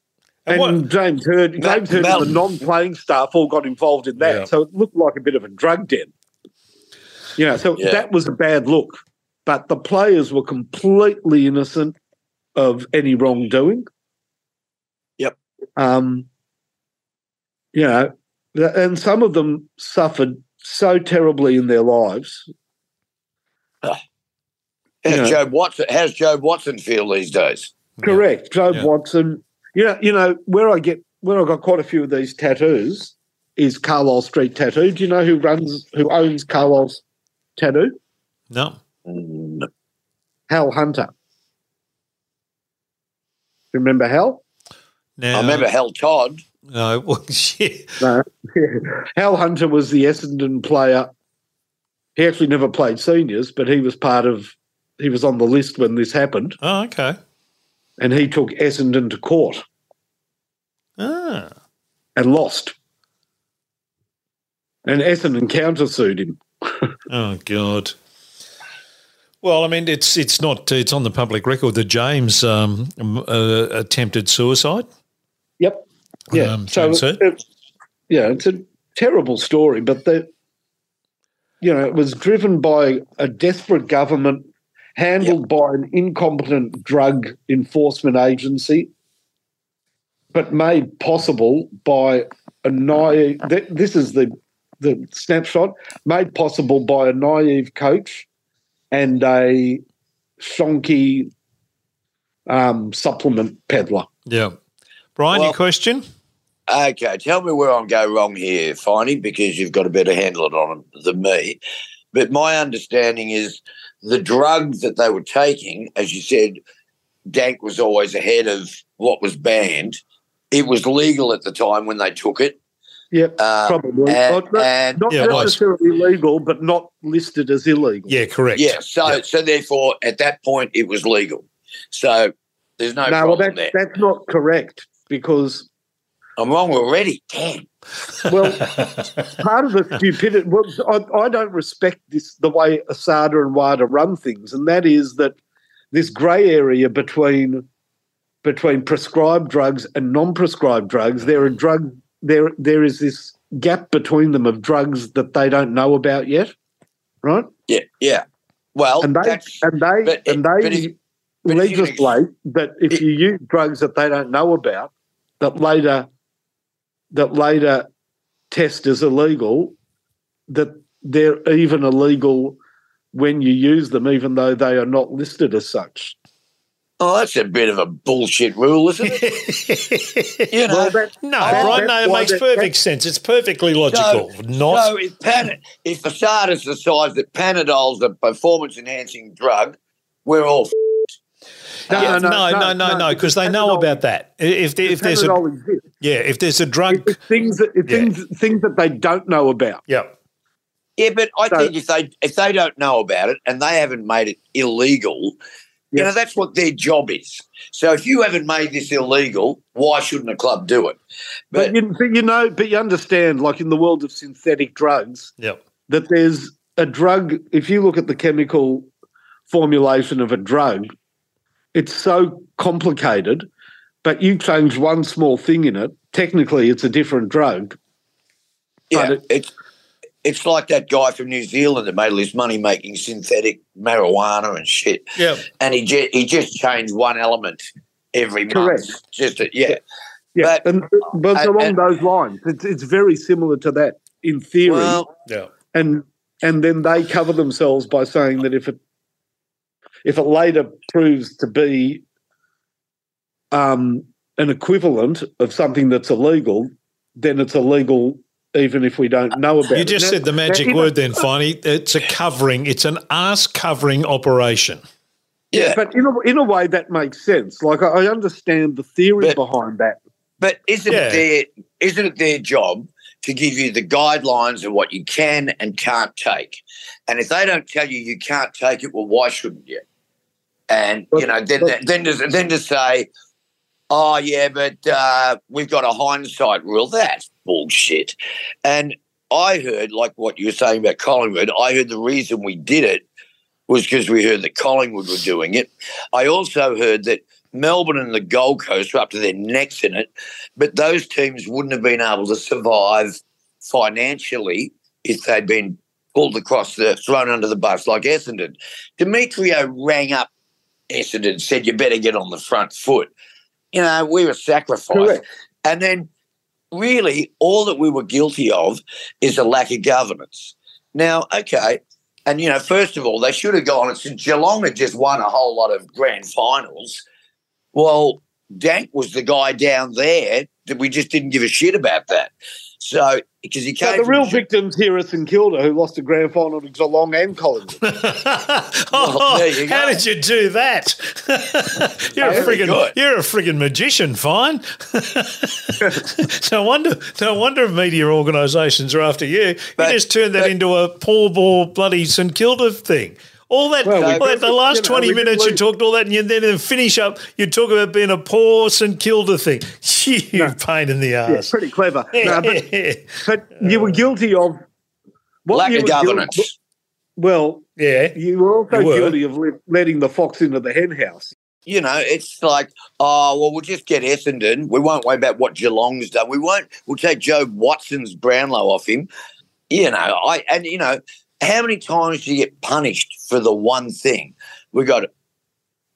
And And what- James Hird, Mel- James Hird, Mel- and the non-playing staff all got involved in that, Yeah. so it looked like a bit of a drug den. You know, so Yeah. that was a bad look. But the players were completely innocent of any wrongdoing. Yep. Um, you know, and some of them suffered so terribly in their lives. (sighs) How's Yeah. Jobe Watson? How's Jobe Watson feel these days? Correct, Jobe Yeah. Watson. You know, you know where I get where I got quite a few of these tattoos is Carlisle Street Tattoo. Do you know who runs who owns Carlisle's Tattoo? No. Mm, Hal Hunter. Remember Hal? Now, I remember Hal Todd. No. Well, (laughs) yeah. No. (laughs) Hal Hunter was the Essendon player. He actually never played seniors, but he was part of. He was on the list when this happened, Oh, okay. and he took Essendon to court Ah. and lost. And Essendon countersued him. (laughs) Oh God. Well, I mean, it's it's not it's on the public record that James um, um, uh, attempted suicide. Yep. Yeah. Um, so it's, yeah, it's a terrible story, but the you know it was driven by a desperate government, handled by an incompetent drug enforcement agency, but made possible by a naive. th- This is the the snapshot made possible by a naive coach and a shonky um, supplement peddler. Yeah. Brian, your question? Okay, tell me where I'm going wrong here, Finey, because you've got a better handle on it than me. But my understanding is the drugs that they were taking, as you said, Dank was always ahead of what was banned. It was legal at the time when they took it. Yep, Um, probably. and- not and- not Yeah, it was. necessarily legal, but not listed as illegal. Yeah, correct. Yeah, so so therefore at that point it was legal. So there's no, no, well, problem that, there. that's not correct because I'm wrong already. Damn. Well, (laughs) part of the stupidity. Well, I, I don't respect this the way Asada and WADA run things, and that is that this grey area between between prescribed drugs and non-prescribed drugs. There are drug there there is this gap between them of drugs that they don't know about yet, right? Yeah, yeah. Well, And they and they but- and they if- if legislate that if you use drugs that they don't know about, that later that later test as illegal, that they're even illegal when you use them, even though they are not listed as such. oh, that's a bit of a bullshit rule, isn't it? (laughs) you know, Well, that- no, that- Brian, no, it makes that- perfect sense. It's perfectly logical. Not So if Pan- if Asada's decides that Panadol's a performance enhancing drug, we're all f- No, Yeah, no, no, no, no, no, no, because they know about that. If there- if there's a exists. yeah, if there's a drug, It's things that it's Yeah. things things that they don't know about. yeah, Yeah, but I So- think if they if they don't know about it and they haven't made it illegal, you know that's what their job is. So if you haven't made this illegal, why shouldn't a club do it? But, But, you, but you know, but you understand, like in the world of synthetic drugs, yeah, that there's a drug. If you look at the chemical formulation of a drug, it's so complicated. But you change one small thing in it, technically, it's a different drug. yeah, but it- it's it's like that guy from New Zealand that made all his money making synthetic marijuana and shit, yeah. and he just he just changed one element every Correct. month. Just to, yeah, Yeah, But- and but and- along and- those lines. It's, it's very similar to that in theory. well, Yeah. and and then they cover themselves by saying that if it if it later proves to be um, an equivalent of something that's illegal, then it's illegal even if we don't know about You it. You just Now- said the magic in a- word then, Finey. It's a covering. It's an ass covering operation. yeah. But in a, in a way, that makes sense. Like I, I understand the theory But- behind that. But isn't Yeah. their isn't it their job to give you the guidelines of what you can and can't take? And if they don't tell you you can't take it, well, why shouldn't you? And you know, then then to, then to say, oh yeah, but uh, we've got a hindsight rule. That's bullshit. And I heard, like what you were saying about Collingwood, I heard the reason we did it was because we heard that Collingwood were doing it. I also heard that Melbourne and the Gold Coast were up to their necks in it, but those teams wouldn't have been able to survive financially if they'd been pulled across the thrown under the bus like Essendon. Demetriou rang up Essendon and said, You better get on the front foot. You know, we were sacrificed. Correct. And then really all that we were guilty of is a lack of governance. Now, okay, and you know, first of all, they should have gone. Since Geelong had just won a whole lot of grand finals, well, Dank was the guy down there that we just didn't give a shit about that. So because he came. So came the real Ge- victims here are St Kilda, who lost a grand final to Geelong and Collingwood. (laughs) oh, there you how did you do that? (laughs) you're a Very friggin' you're a friggin' magician, fine. (laughs) no wonder no wonder media organisations are after you. But- you just turned that but- into a poor ball bloody St Kilda thing. All that, Well, all that the last you know, twenty minutes you lose. talked all that, and you then in the finish up you talk about being a poor St Kilda thing. (laughs) You pain in the yeah, ass. pretty clever. (laughs) No, but, but you were guilty of what lack of were guilty- governance. well, yeah, you were also You were. guilty of letting the fox into the hen house. you know, it's like, oh, well, we'll just get Essendon. We won't worry about what Geelong's done. We won't. We'll take Jobe Watson's Brownlow off him. You know, I and you know, how many times do you get punished for the one thing? We got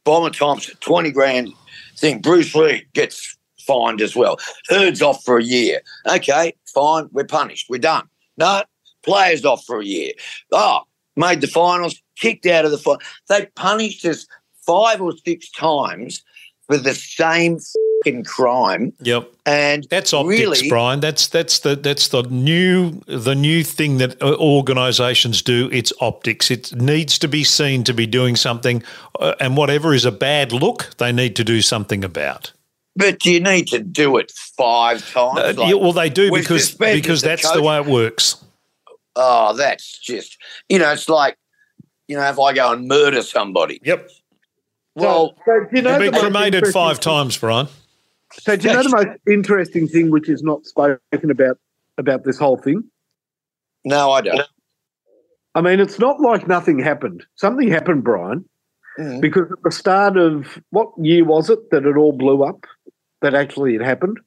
Bomber Thompson, twenty grand thing. Bruce Lee gets fined as well. Hird's off for a year. Okay, fine. We're punished. We're done. No, players off for a year. Oh, made the finals, kicked out of the final. They punished us five or six times for the same fucking crime. yep. And That's optics, really, Brian. That's that's the that's the new the new thing that uh, organisations do. It's optics. It needs to be seen to be doing something, uh, and whatever is a bad look, they need to do something about. but you need to do it five times. Uh, Like, yeah, well, they do because because the that's the way it works. oh, that's just you know, it's like you know, if I go and murder somebody, Yep. well, so, so, you know, You've been cremated five times, Brian. So do you know the most interesting thing, which is not spoken about about this whole thing? No, I don't. I mean, it's not like nothing happened. Something happened, Brian, Mhm. because at the start of what year was it that it all blew up? That actually it happened.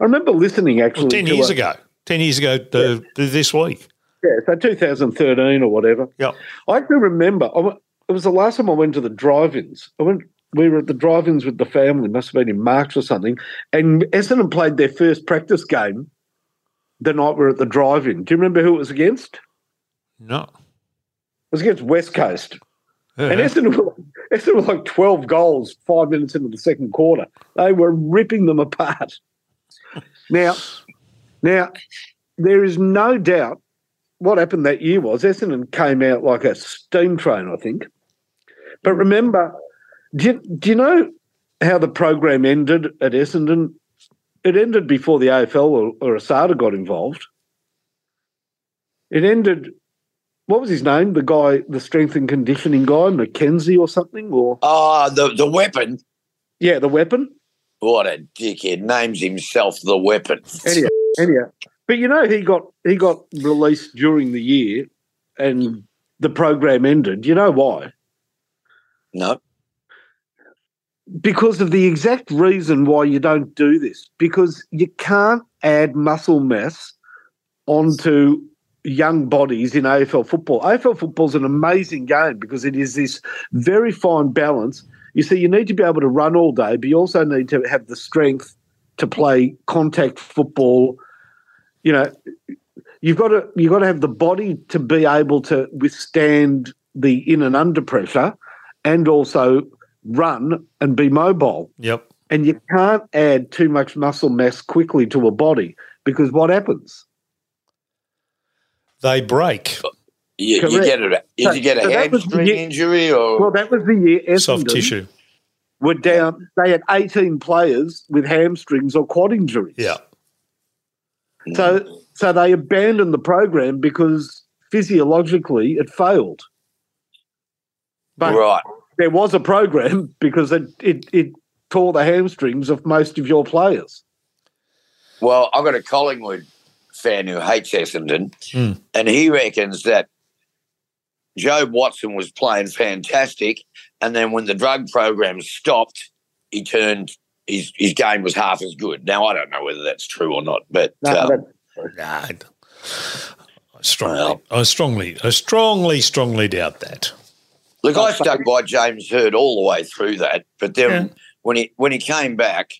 I remember listening actually Well, 10 years a- ago. 10 years ago uh, this week. Yeah, so 2013 or whatever. Yeah, I can remember. I it was the last time I went to the drive-ins. I went. We were at the drive-ins with the family. Must have been in March or something. And Essendon played their first practice game the night we were at the drive-in. Do you remember who it was against? No. It was against West Coast. And Uh, Essendon were, (laughs) Essendon were like 12 goals five minutes into the second quarter. They were ripping them apart. now, now, there is no doubt what happened that year was Essendon came out like a steam train, I think. But remember, do you, do you know how the program ended at Essendon? It ended before the AFL or, or ASADA got involved. It ended what was his name? The guy, the strength and conditioning guy, Mackenzie or something, or Oh, the, the weapon. yeah, the weapon. What a dickhead. Names himself the weapon. Anyhow, anyhow, but you know he got he got released during the year, and the program ended. You know why? No. Because of the exact reason why you don't do this. Because you can't add muscle mass onto young bodies in AFL football. AFL football is an amazing game because it is this very fine balance. You see, you need to be able to run all day, but you also need to have the strength to play contact football. You know, you've got to you've got to have the body to be able to withstand the in and under pressure, and also run and be mobile. yep. And you can't add too much muscle mass quickly to a body because what happens? They break. You, you Correct. get it. So- you get a so hamstring the- injury or Well, that was the year Essendon Soft tissue. were down. They had 18 players with hamstrings or quad injuries. Yeah. So, hmm. so they abandoned the program because physiologically it failed. But right? There was a program (laughs) because it, it, it tore the hamstrings of most of your players. Well, I've got a Collingwood fan who hates Essendon, Hmm. and he reckons that Jobe Watson was playing fantastic, and then when the drug program stopped, he turned his his game was half as good. Now I don't know whether that's true or not, but No, uh, that- Nah, I strongly, Well. I strongly, I strongly, strongly doubt that. Look, I stuck by James Hird all the way through that, but then Yeah. when he when he came back.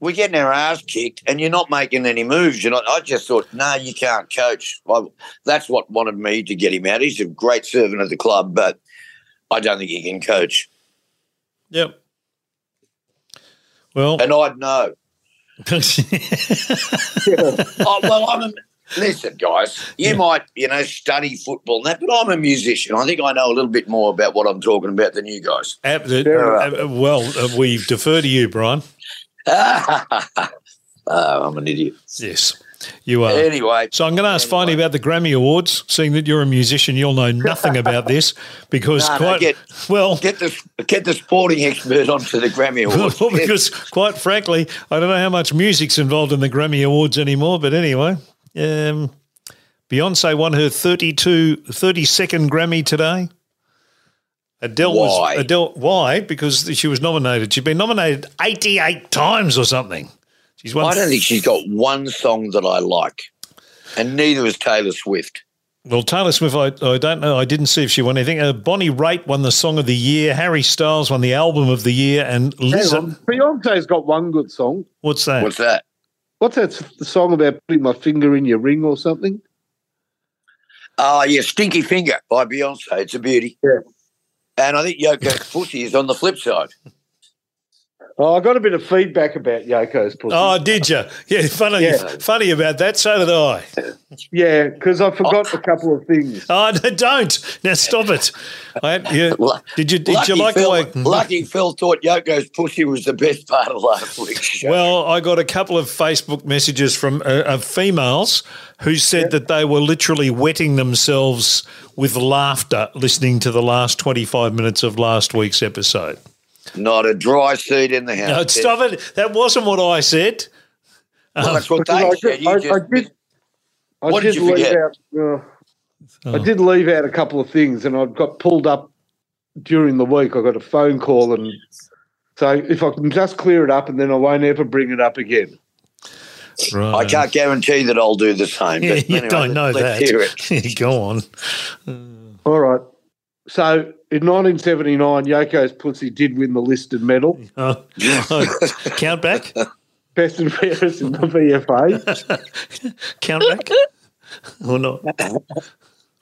We're getting our ass kicked, and you're not making any moves. You're not. I just thought, no, you can't coach. That's what wanted me to get him out. He's a great servant of the club, but I don't think he can coach. Yep. Well, And I'd know. (laughs) (laughs) Oh, well, I'm a, listen, guys. You might, you know, study football and that, but I'm a musician. I think I know a little bit more about what I'm talking about than you guys. Ab- uh, uh, well, uh, we defer to you, Brian. (laughs) oh, I'm an idiot. Yes, you are. Anyway, So I'm going to ask Finey about the Grammy Awards. Seeing that you're a musician, you'll know nothing about this because (laughs) No, no, quite get- well. get the get the sporting expert onto the Grammy (laughs) Awards. Well, because quite frankly, I don't know how much music's involved in the Grammy Awards anymore. But anyway, um, Beyonce won her 32, 32nd Grammy today. Adele Why? was Adele. Why? Because she was nominated. She's been nominated eighty-eight times or something. She's won. I don't think she's got one song that I like, and neither has Taylor Swift. Well, Taylor Swift, I, I don't know. I didn't see if she won anything. Uh, Bonnie Raitt won the Song of the Year. Harry Styles won the Album of the Year. And Hang Lizzo. on. Beyonce's got one good song. What's that? What's that? What's that song about putting my finger in your ring or something? Oh, yeah, Stinky Finger by Beyonce. It's a beauty. Yeah. And I think Yoko's pussy is on the flip side. (laughs) Oh, I got a bit of feedback about Yoko's pussy. Oh, did you? Yeah, funny, Yeah. funny about that. So did I. Yeah, because I forgot a couple of things. (laughs) Oh, no, don't now. Stop it. I, yeah. (laughs) Did you? Did Lucky you like Phil, the way? (laughs) Lucky Phil thought Yoko's pussy was the best part of last week's show. Well, I got a couple of Facebook messages from uh, of females who said that they were literally wetting themselves with laughter listening to the last twenty five minutes of last week's episode. Not a dry seat in the house. No, stop it. That wasn't what I said. Well, that's what they I, said. did, You I, just, I did. I What did did you leave forget? out. Uh, Oh. I did leave out a couple of things, and I got pulled up during the week. I got a phone call, and so if I can just clear it up, and then I won't ever bring it up again. Right. I can't guarantee that I'll do the same. Yeah, but you anyway, don't know let's hear it. that. (laughs) Go on. All right. So in 1979, Yoko's Pussy did win the Liston medal, (laughs) Oh, oh, count back. best and fairest in the VFA. (laughs) Count back. Or not?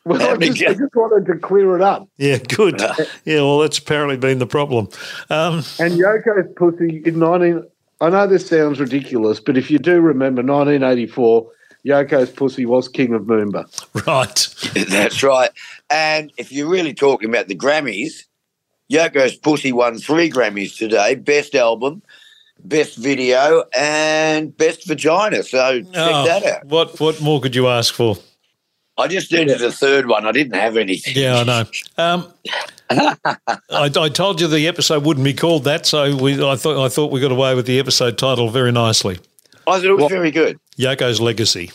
Well, I just, I just wanted to clear it up. Yeah, good. Yeah, well, that's apparently been the problem. Um, And Yoko's Pussy in 19. I know this sounds ridiculous, but if you do remember 1984, Yoko's Pussy was King of Moomba. (laughs) right. That's right. And if you're really talking about the Grammys, Yoko's Pussy won three Grammys today Best Album, Best Video, and Best Vagina. So check Oh, that out. What what more could you ask for? I just needed a third one. I didn't have anything. Yeah, I know. Um, (laughs) I, I told you the episode wouldn't be called that, so we I thought I thought we got away with the episode title very nicely. I thought it was very good. Yoko's legacy.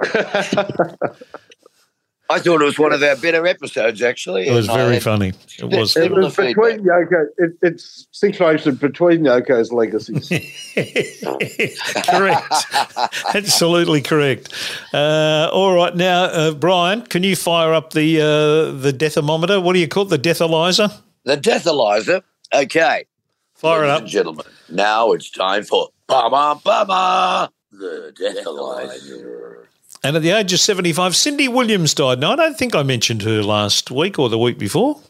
(laughs) I thought it was one of our better episodes, actually. It was and I very funny. It was. It was between Yoko. It, it's situated between Yoko's legacies. (laughs) (laughs) correct. Absolutely correct. Uh, all right, now, uh, Brian, can you fire up the uh, the deathometer? What do you call it? The deathalyzer? The Deathalyzer. Okay. Fire it up. and gentlemen, now it's time for Bama Bama, the Deathalyzer. And at the age of 75, Cindy Williams died. Now, I don't think I mentioned her last week or the week before.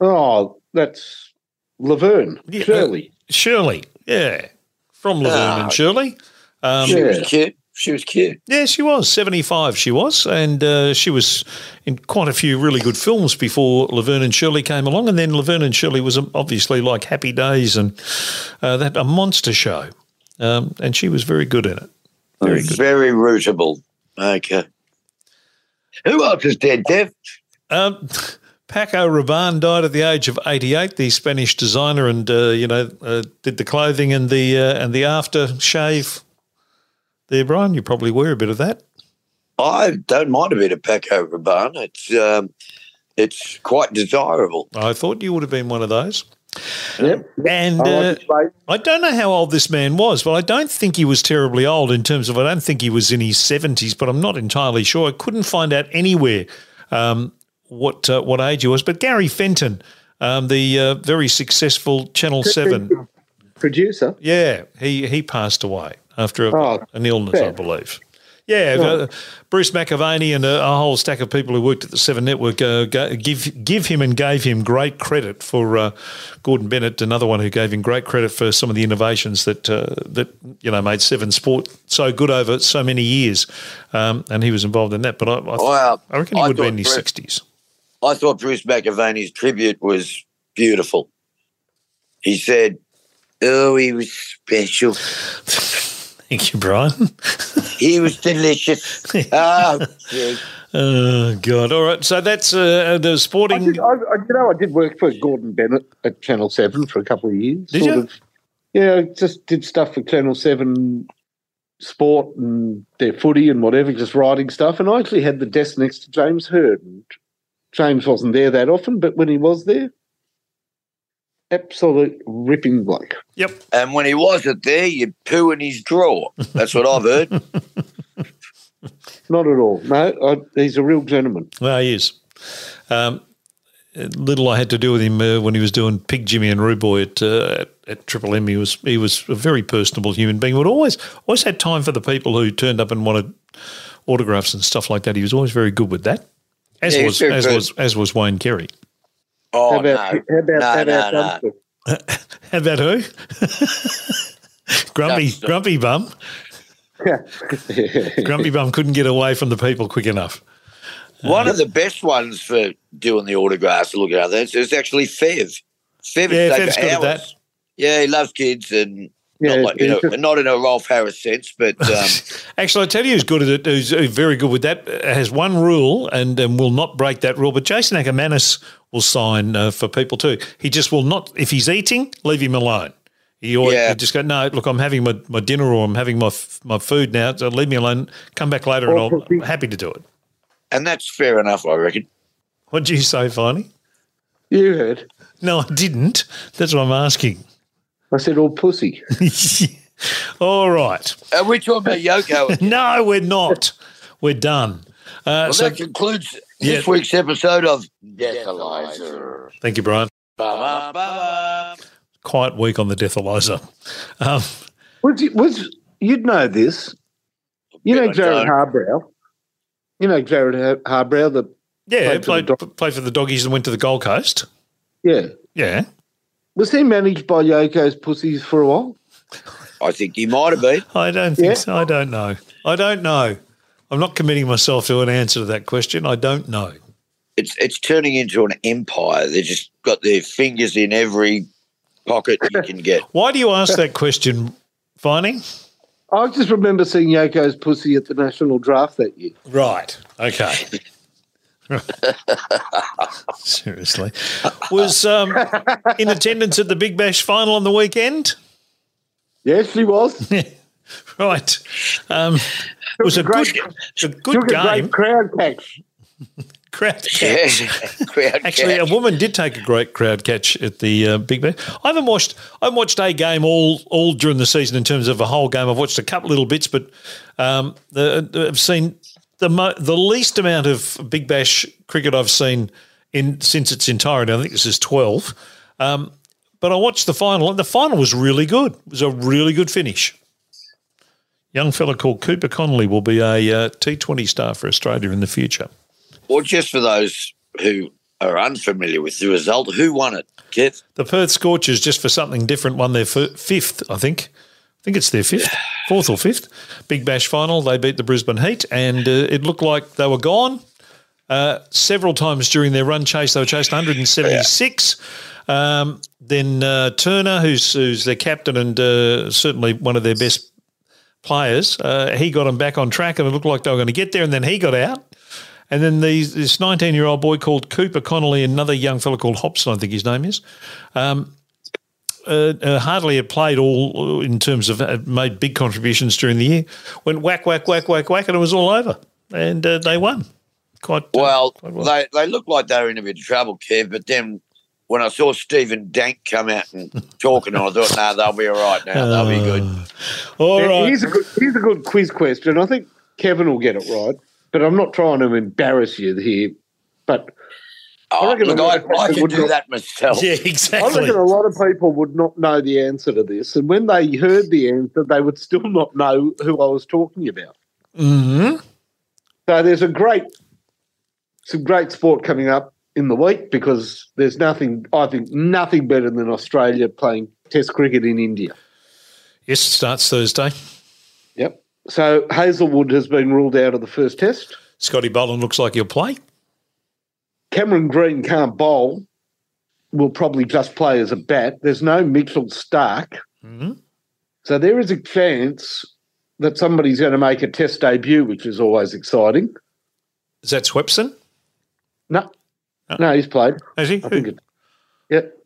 oh, that's Laverne. Yeah, Shirley. Shirley, yeah. From Laverne Ah. and Shirley. Um, She was cute. She was cute. Yeah, she was. 75 she was. And uh, she was in quite a few really good films before Laverne and Shirley came along. And then Laverne and Shirley was um, obviously like Happy Days and uh, that a monster show. Um, and she was very good in it. Very good. Very rootable. Okay. Who else is dead, Dev? Um, Paco Rabanne died at the age of 88, the Spanish designer, and uh, you know uh, did the clothing and the uh, and the aftershave. There, Brian, you probably wear a bit of that. I don't mind a bit of Paco Rabanne. It's um, it's quite desirable. I thought you would have been one of those. Yep. And I uh, like. I don't know how old this man was, but I don't think he was terribly old in terms of. I don't think he was in his seventies, but I'm not entirely sure. I couldn't find out anywhere um, what uh, what age he was. But Gary Fenton, um, the uh, very successful Channel Seven, Producer. yeah, he he passed away after a, Oh, an illness, I believe. Yeah, uh, Bruce McAvaney and a, a whole stack of people who worked at the Seven Network uh, give give him and gave him great credit for uh, Gordon Bennett, another one who gave him great credit for some of the innovations that uh, that you know made Seven Sport so good over so many years, um, and he was involved in that. But I, I, Well, I reckon he I would have been in his sixties. I thought Bruce McAvaney's tribute was beautiful. He said, "Oh, he was special. (laughs) Thank you, Brian. He was delicious." (laughs) oh, gee. oh God! All right, so that's uh, the I sporting. did, I, I, you know, I did work for Gordon Bennett at Channel Seven for a couple of years. Did sort you? Of, yeah, just did stuff for Channel Seven Sport and their footy and whatever, just writing stuff. And I actually had the desk next to James Hird. And James wasn't there that often, but when he was there, absolute ripping bloke. Yep. And when he wasn't there, you'd poo in his drawer. That's what I've heard. (laughs) Not at all. No, I, he's a real gentleman. Well, he is. Um, little I had to do with him uh, when he was doing Pig Jimmy and Rude Boy at, uh, at at Triple M. He was he was a very personable human being. Would always always had time for the people who turned up and wanted autographs and stuff like that. He was always very good with that. As Yeah, was was as good. was as was Wayne Carey. Oh how about, no, how about, no, how no, about no. Dunster? How about who? (laughs) grumpy That's Grumpy Bum. (laughs) Grumpy Bum couldn't get away from the people quick enough. One of the best ones for doing the autographs, look at that, is actually Fev. Fev Yeah, Fev's for good at that. Yeah, he loves kids and Yeah, not like you know, just- not in a Rolf Harris sense, but (laughs) um, Actually, I tell you who's good at it, who's who's very good with that, has one rule and, and will not break that rule. But Jason Ackermanis will sign uh, for people too. He just will not. If he's eating, leave him alone. He always Yeah. just go, no, look, I'm having my, my dinner or I'm having my f- my food now. So leave me alone. Come back later, and I'll, I'm happy to do it. And that's fair enough, I reckon. What did you say, Finey? You heard. No, I didn't. That's what I'm asking. I said all pussy. (laughs) All right. Are we talking about Yoko? (laughs) No, we're not. We're done. Uh, well, so that concludes Yeah. this week's episode of Deathalizer. thank you, Brian. Ba-ba-ba-ba. Quiet week on the Deathalizer. Um, Was you, was you'd know this? You know Jarrod don't. Harbrow. You know Jarrod Harbrow. The yeah, Played played, for the played for the doggies and went to the Gold Coast. yeah. Yeah. Was he managed by Yoko's pussies for a while? I think he might have been. I don't think Yeah. so. I don't know. I don't know. I'm not committing myself to an answer to that question. I don't know. It's it's turning into an empire. They've just got their fingers in every pocket you can get. (laughs) Why do you ask that question, Finey? I just remember seeing Yoko's pussy at the national draft that year. Right. Okay. (laughs) Seriously. Was um, in attendance at the Big Bash final on the weekend? Yes, she was. (laughs) right. Um, it was a Great- good, a good Took a game. great crowd catch. (laughs) Crowd Yeah, (laughs) catch. crowd Actually, catch. a woman did take a great crowd catch at the uh, Big Bash. I haven't watched. I haven't watched a game all all during the season in terms of a whole game. I've watched a couple little bits, but um, the, I've seen the mo- the least amount of Big Bash cricket I've seen in since its entirety. I think this is twelve. Um, but I watched the final, and the final was really good. It was a really good finish. Young fella called Cooper Connolly will be a uh, T20 star for Australia in the future. Or just for those who are unfamiliar with the result, who won it, Kev? The Perth Scorchers, just for something different, won their f- fifth, I think. I think it's their fifth, (sighs) fourth or fifth. Big Bash final. They beat the Brisbane Heat, and uh, it looked like they were gone. Uh, several times during their run chase, they were chased 176. Um, then uh, Turner, who's who's their captain and uh, certainly one of their best players, uh, he got them back on track, and it looked like they were going to get there. And then he got out. And then these, this 19 year old boy called Cooper Connolly, another young fellow called Hobson, I think his name is, um, uh, uh, hardly had played all in terms of uh, made big contributions during the year. Went whack, whack, whack, whack, whack, and it was all over. And uh, they won. Quite uh, Well, quite well. they, they looked like they were in a bit of trouble, Kev, but then when I saw Stephen Dank come out and talking, I thought, no, they'll be all right now. They'll be good. all Yeah, right. Here's a good here's a good quiz question. I think Kevin will get it right, but I'm not trying to embarrass you here. But Oh, reckon look, I, of I people can do not- that myself. Yeah, exactly. (laughs) I reckon a lot of people would not know the answer to this, and when they heard the answer, they would still not know who I was talking about. hmm So there's a great, some great sport coming up in the week because there's nothing, I think, nothing better than Australia playing Test cricket in India. Yes, it starts Thursday. Yep. So Hazlewood has been ruled out of the first Test. Scotty Boland looks like he'll play. Cameron Green can't bowl. Will probably just play as a bat. There's no Mitchell Starc. Mhm. So there is a chance that somebody's going to make a Test debut, which is always exciting. Is that Swepson? No. Uh, no, he's played. Has he? I think it. Yep.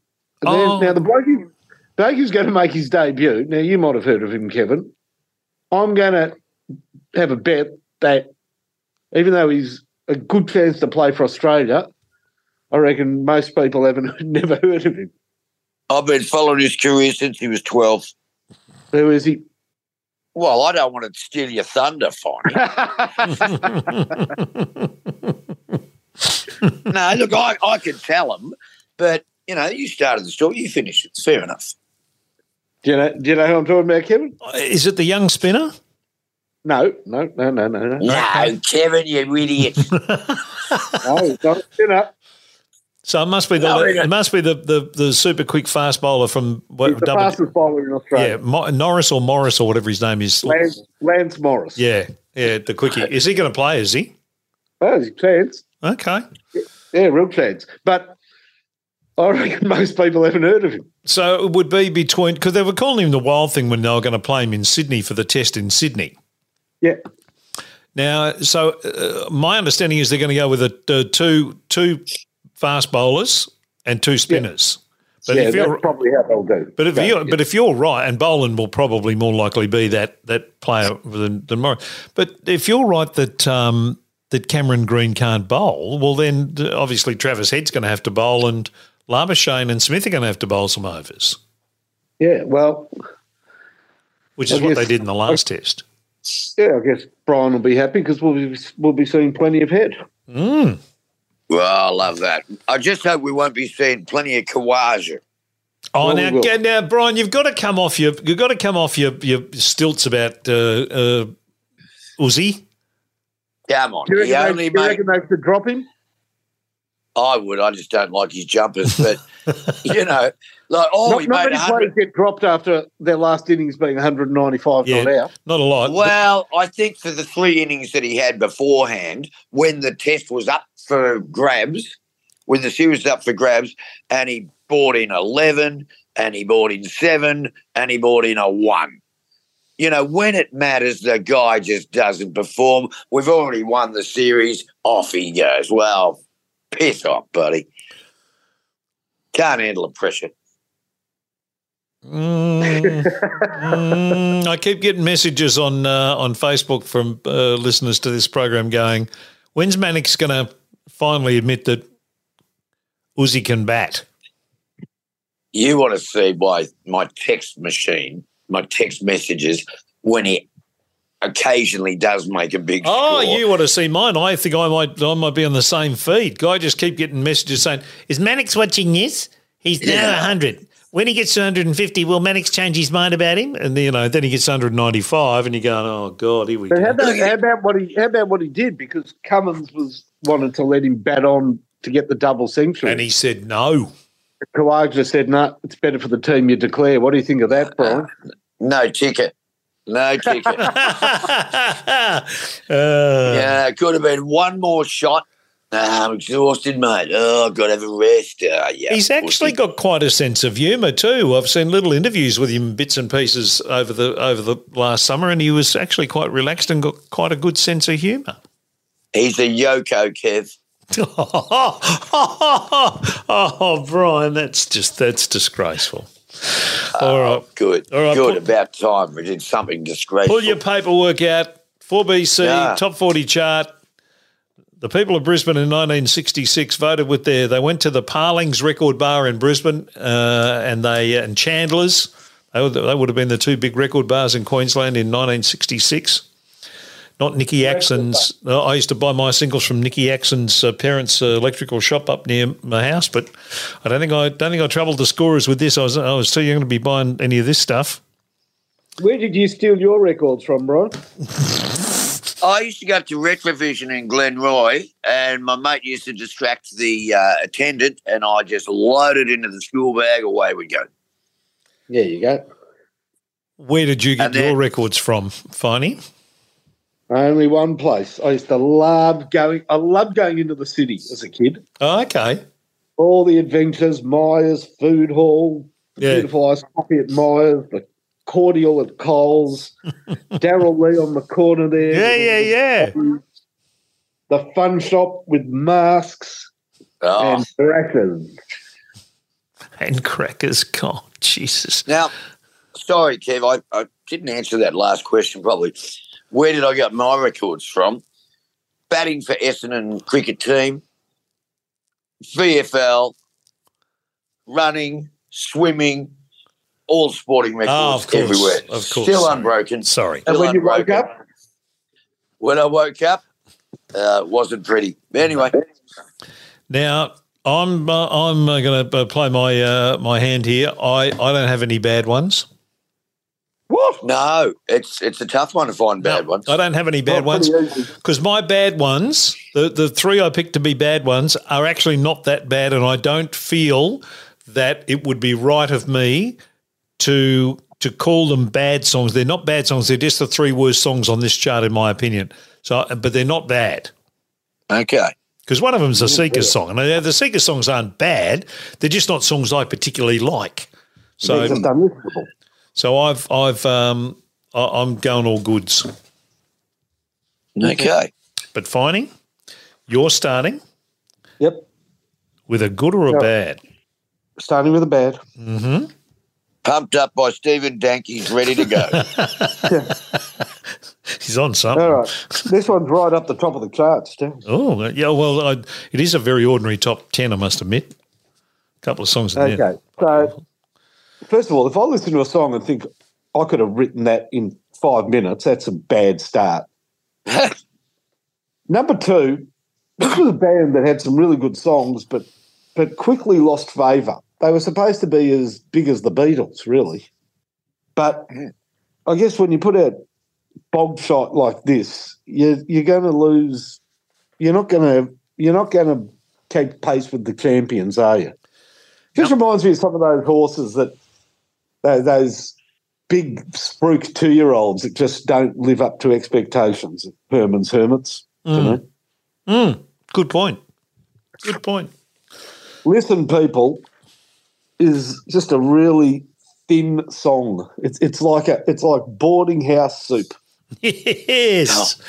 Oh. Now the bloke, who- bloke who's going to make his debut. Now you might have heard of him, Kevin. I'm going to have a bet that even though he's a good chance to play for Australia, I reckon most people haven't (laughs) never heard of him. I've been following his career since he was 12. Who is he? Well, I don't want to steal your thunder, Fonny. (laughs) (laughs) (laughs) no, look, I, I can tell him, but, you know, you started the story, you finished it. It's fair enough. do you know? Do you know who I'm talking about, Kevin? Uh, is it the young spinner? No, no, no, no, no, no. No, Kevin, you idiot. (laughs) no not you know, So it must be the No, it must be the, the, the super quick fast bowler from what He's the double- fastest bowler in yeah Australia. Mo- Norris or Morris or whatever his name is. Lance, Lance Morris. Yeah, yeah, the quickie. Uh, is he going to play? Is he? Oh, there's a chance. Okay. Yeah, real chance. But I reckon (laughs) most people haven't heard of him. So it would be between because they were calling him the wild thing when they were going to play him in Sydney for the test in Sydney. Yeah. Now, so uh, my understanding is they're going to go with a, uh, two two fast bowlers and two spinners. But yeah, if you're that's probably how they'll do. but if Go, you yeah. but if you're right, and Boland will probably more likely be that that player than, than Morris. But if you're right that um, that Cameron Green can't bowl, well then obviously Travis Head's going to have to bowl, and Labuschagne and Smith are going to have to bowl some overs, yeah, well, which is I what guess- they did in the last test. yeah, I guess Brian will be happy because we'll be we'll be seeing plenty of head. Mm. Well, I love that. I just hope we won't be seeing plenty of Khawaja. Oh, Well, now, we get- now, Brian, you've got to come off your you've got to come off your your stilts about uh, uh, Uzi. Come on. Do you He reckon, only they, do you made, reckon they should drop him? I would. I just don't like his jumpers. But, (laughs) you know, like, oh, not he not made many 100. players get dropped after their last innings being 195 Yeah, not out. not a lot. but- Well, I think for the three innings that he had beforehand, when the test was up for grabs, when the series was up for grabs, and he brought in 11, and he brought in seven, and he brought in a one. You know, when it matters, the guy just doesn't perform. We've already won the series. Off he goes. Well, piss off, buddy. Can't handle the pressure. Mm, mm, I keep getting messages on uh, on Facebook from uh, listeners to this program going, "When's Mannix going to finally admit that Uzi can bat?" you want to see my my text machine, my text messages when he occasionally does make a big Oh, score. you want to see mine? I think I might I might be on the same feed. Guy just keep getting messages saying, "Is Mannix watching this? He's now Yeah. hundred. When he gets to 150, will Mannix change his mind about him?" And you know, then he gets 195, and you're going, "Oh God, here we But how go." about, how about what he how about what he did? Because Cummins was wanted to let him bat on to get the double century. And he said no. Khawaja said, "No, it's better for the team you declare." What do you think of that, Brian? no ticket, no ticket. (laughs) Uh, yeah, it could have been one more shot. Nah, I'm exhausted, mate. Oh, I've got to have a rest. Uh, yeah, He's actually got quite a sense of humour too. I've seen little interviews with him, bits and pieces over the over the last summer, and he was actually quite relaxed and got quite a good sense of humour. He's a Yoko, Kev. Oh, Brian, that's just that's disgraceful. All right, Good, All right, good. put- About time we did something disgraceful. pull your paperwork out. Four BC Yeah. top forty chart. The people of Brisbane in 1966 voted with their. They went to the Palings Record Bar in Brisbane, uh, and they and Chandler's. They would, they would have been the two big record bars in Queensland in 1966. Not Nicky Axon's. Uh, I used to buy my singles from Nicky Axon's uh, parents' uh, electrical shop up near my house, but I don't think I don't think I travelled the scorers with this. I was I was too young to be buying any of this stuff. Where did you steal your records from, Brian? (laughs) I used to go up to Retravision in Glenroy, and my mate used to distract the uh, attendant, and I just loaded into the school bag. Away we go. There you go. Where did you get then- your records from, Finey? Only one place. I used to love going. I loved going into the city as a kid. Oh, okay. All the adventures, Myers Food Hall, the Yeah. beautiful ice coffee at Myers, the cordial at Coles, (laughs) Darrell Lea on the corner there. Yeah, yeah, yeah. The fun shop with masks Oh. and crackers. And crackers. God, Jesus. Now, sorry, Kev, I, I didn't answer that last question probably. Where did I get my records from? Batting for Essendon cricket team, VFL, running, swimming, all sporting records Oh, records of course, everywhere. of course. Still unbroken. Sorry. And Still when you woke up, When I woke up, uh, it wasn't pretty. Anyway, Now, I'm uh, I'm uh, going to uh, play my uh, my hand here. I, I don't have any bad ones. What? no, it's it's a tough one to find bad No, ones. I don't have any bad Oh, ones because my bad ones, the the three I picked to be bad ones, are actually not that bad, and I don't feel that it would be right of me to to call them bad songs. They're not bad songs. They're just the three worst songs on this chart, in my opinion. So, but they're not bad. Okay. Because one of them's a Seeker song, and the Seeker songs aren't bad. They're just not songs I particularly like. So, They're just unlistenable. So I've I've um I, I'm going all goods. Okay. But finding you're starting. Yep. with a good or a Yeah. bad? Starting with a bad. Mhm. Pumped up by Stephen Danky's ready to go. (laughs) (laughs) He's on something. All right. this one's right up the top of the charts, too. Oh, yeah. Well, I, it is a very ordinary top 10, I must admit. A couple of songs in there. Okay. So, first of all, if I listen to a song and think I could have written that in five minutes, that's a bad start. (laughs) Number two, this was a band that had some really good songs, but but quickly lost favour. They were supposed to be as big as the Beatles, really. But I guess when you put out bog shot like this, you you're going to lose. You're not going to. You're not going to keep pace with the champions, are you? Just reminds me of some of those horses that those big spruik two year olds that just don't live up to expectations. Herman's hermits. you know? Mm, good point. Good point. Listen, people, is just a really thin song. It's it's like a it's like boarding house soup. (laughs) Yes.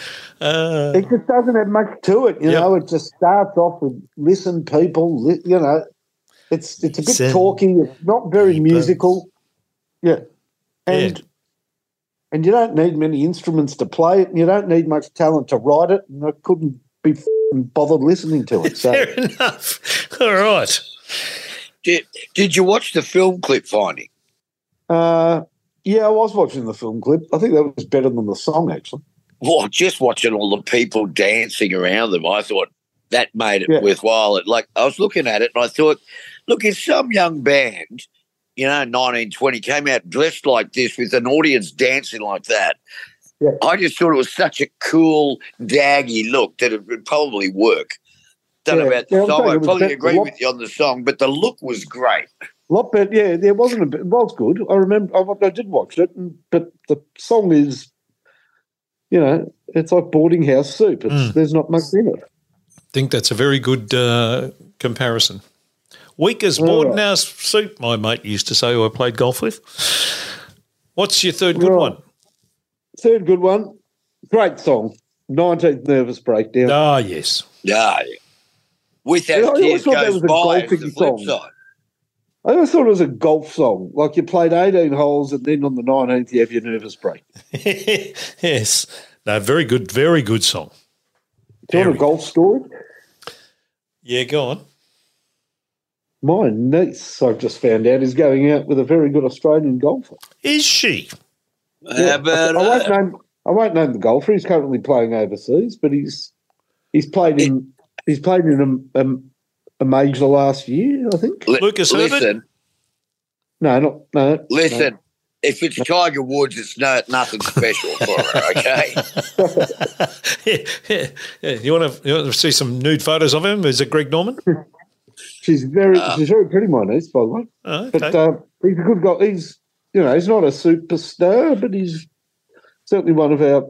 Uh, It just doesn't have much to it, you Yep. know. It just starts off with listen, people. You know, it's it's a bit talky. It's not very musical. Yeah, and Yeah. and you don't need many instruments to play it, and you don't need much talent to write it. And I couldn't be f***ing bothered listening to it. (laughs) So fair enough. All right. did, did you watch the film clip finding? uh, yeah, I was watching the film clip. I think that was better than the song, actually. Well, just watching all the people dancing around them, I thought that made it Yeah. worthwhile. It, like I was looking at it and I thought, look, if some young band, you know, 1920 came out dressed like this with an audience dancing like that, Yeah. I just thought it was such a cool, daggy look that it would probably work. Don't know about the Yeah, I'm song. I it probably better- agree lot- with you on the song, but the look was great. lot better. Yeah, there wasn't a bit. It was good. I remember. I, I did watch it, and- but the song is, you know, it's like boarding house soup. It's, Mm. There's not much in it. I think that's a very good uh, comparison. Weak as All board right. now soup, my mate used to say, who I played golf with. What's your third good Right. one? Third good one, great song. 19th Nervous Breakdown. Ah, yes. Yeah. With Yeah, I as always tears thought that goes was a by, golfing the flip song. side. I always thought it was a golf song. Like you played 18 holes and then on the 19th you have your nervous break. (laughs) yes. No, very good, very good song. Do you want Very a golf story? Yeah, go on. My niece, I've just found out, is going out with a very good Australian golfer. Is she? How about I, I won't that? name. I won't name the golfer. He's currently playing overseas, but he's he's played in he's played in a, a, a major last year, I think. Li- Lucas Herbert? listen, No, not no. listen. If it's Tiger Woods, it's no, nothing special for her, (laughs) okay? (laughs) yeah, yeah, yeah. You want to you want to see some nude photos of him? Is it Greg Norman? (laughs) no. She's very Ah. she's very pretty, my niece, by the way. Oh, But uh, he's a good guy. He's you know he's not a superstar, but he's certainly one of our.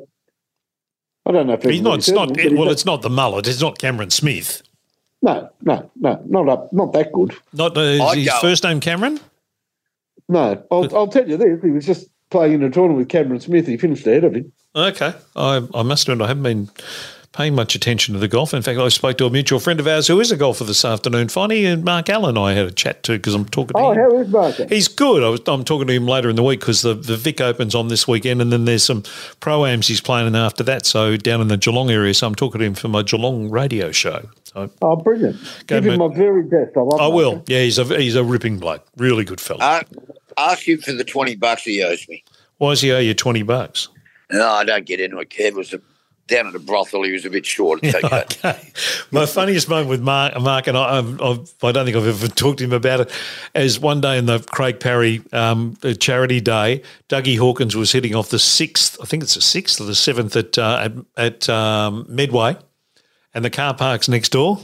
I don't know if he's not. It's not. says him, but well, it's not the mullet. It's not Cameron Smith. no, no, no, not up, not that good. Not uh, is his go- first name Cameron. No, I'll, I'll tell you this: he was just playing in a tournament with Cameron Smith. He finished ahead of him. Okay, I, I must admit I haven't been paying much attention to the golf. In fact, I spoke to a mutual friend of ours who is a golfer this afternoon. Finally, and Mark Allen and I had a chat to because I'm talking to him. Oh, him. how is Barker? He's good. I was, I'm talking to him later in the week because the, the Vic opens on this weekend, and then there's some pro-ams he's playing after that. So down in the Geelong area. So I'm talking to him for my Geelong radio show. So Oh, brilliant! Give him my very best. I love. I will. Barker. Yeah, he's a he's a ripping bloke. Really good fella. Uh, ask him for the 20 bucks he owes me. Why does he owe you twenty bucks? No, I don't get into it. Kev was a, down at the brothel. He was a bit short. It's okay. My funniest moment with Mark, Mark and I, I've, I've, I don't think I've ever talked to him about it, is one day in the Craig Parry um, charity day, Dougie Hawkins was hitting off the sixth, I think it's the sixth or the seventh at, uh, at, at um, Medway, and the car park's next door.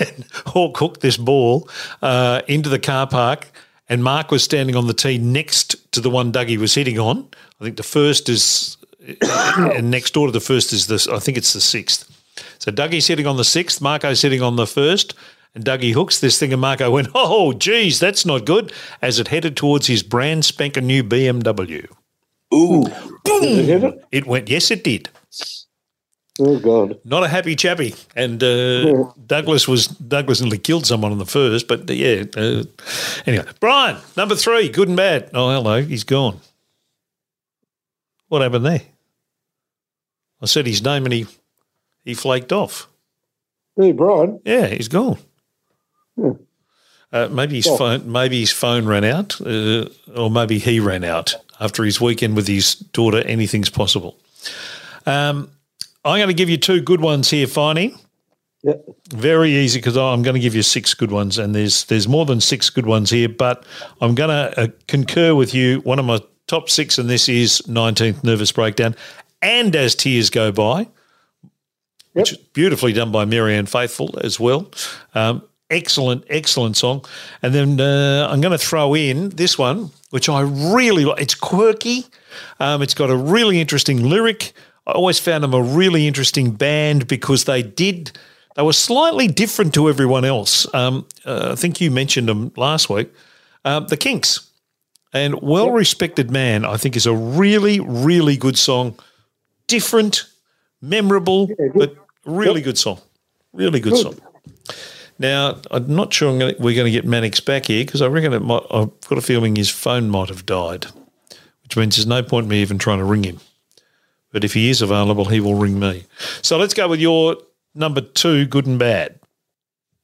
and (laughs) Hawk hooked this ball uh, into the car park, and Mark was standing on the tee next to the one Dougie was hitting on. I think the first is, (coughs) and next door to the first is this. I think it's the sixth. So Dougie's sitting on the sixth, Marco's sitting on the first, and Dougie hooks this thing, and Marco went, (laughs) "Oh, geez, that's not good." As it headed towards his brand spanking new BMW, Ooh. Did you hit it? it went. Yes, it did. Oh God. Not a happy chappy. And uh, (laughs) Douglas was Douglas nearly killed someone in the first, but yeah. Uh, anyway, Brian, number three, good and bad. Oh, hello, he's gone. What happened there? I said his name and he he flaked off. Hey, Brian. Yeah, he's gone. Yeah. Uh, maybe his Oh. phone, maybe his phone ran out, uh, or maybe he ran out after his weekend with his daughter. Anything's possible. Um, I'm going to give you two good ones here, Finey. Yeah. Very easy because I'm going to give you six good ones, and there's there's more than six good ones here. But I'm going to uh, concur with you. One of my top six, and this is 19th Nervous Breakdown, and As Tears Go By, which is beautifully done by Marianne Faithfull as well. Um, excellent, excellent song. And then uh, I'm going to throw in this one, which I really like. It's quirky. Um, it's got a really interesting lyric. I always found them a really interesting band because they did. They were slightly different to everyone else. Um, uh, I think you mentioned them last week. Um, the Kinks. And Well Respected Man, I think, is a really, really good song. Different, memorable, but really good song. Really good, song. Now, I'm not sure I'm gonna, we're going to get Mannix back here because I reckon it might, I've got a feeling his phone might have died, which means there's no point in me even trying to ring him. But if he is available, he will ring me. So let's go with your number two, good and bad.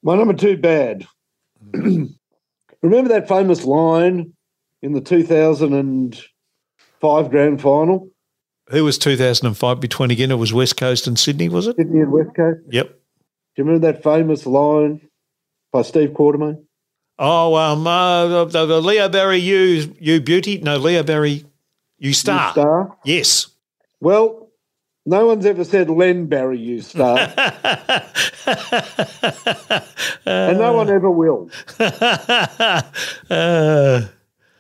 My number two bad. (clears throat) Remember that famous line in the 2005 grand final? Who was 2005 between again? It was West Coast and Sydney, was it? Sydney and West Coast. Yep. Do you remember that famous line by Steve Quartermain? Oh, um, uh, the, the Leo Barry, you, you beauty. No, Leo Barry, you star. Star. Yes. Well, no one's ever said Len Barry, you star, (laughs) and no one ever will. (laughs) uh,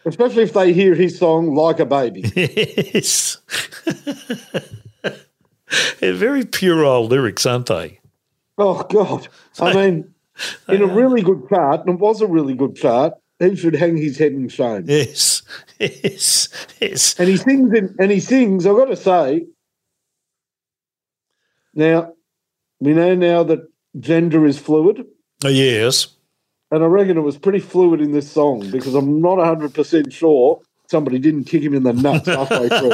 Especially if they hear his song "Like a Baby." (laughs) yes. (laughs) They're very puerile lyrics, aren't they? Oh God! I mean, (laughs) in a really good chart, and it was a really good chart. He should hang his head in shame. Yes. Yes. Yes. And he sings in, and he sings. I've got to say, now we know now that gender is fluid, Oh, yes. And I reckon it was pretty fluid in this song because I'm not 100 percent sure somebody didn't kick him in the nuts halfway through.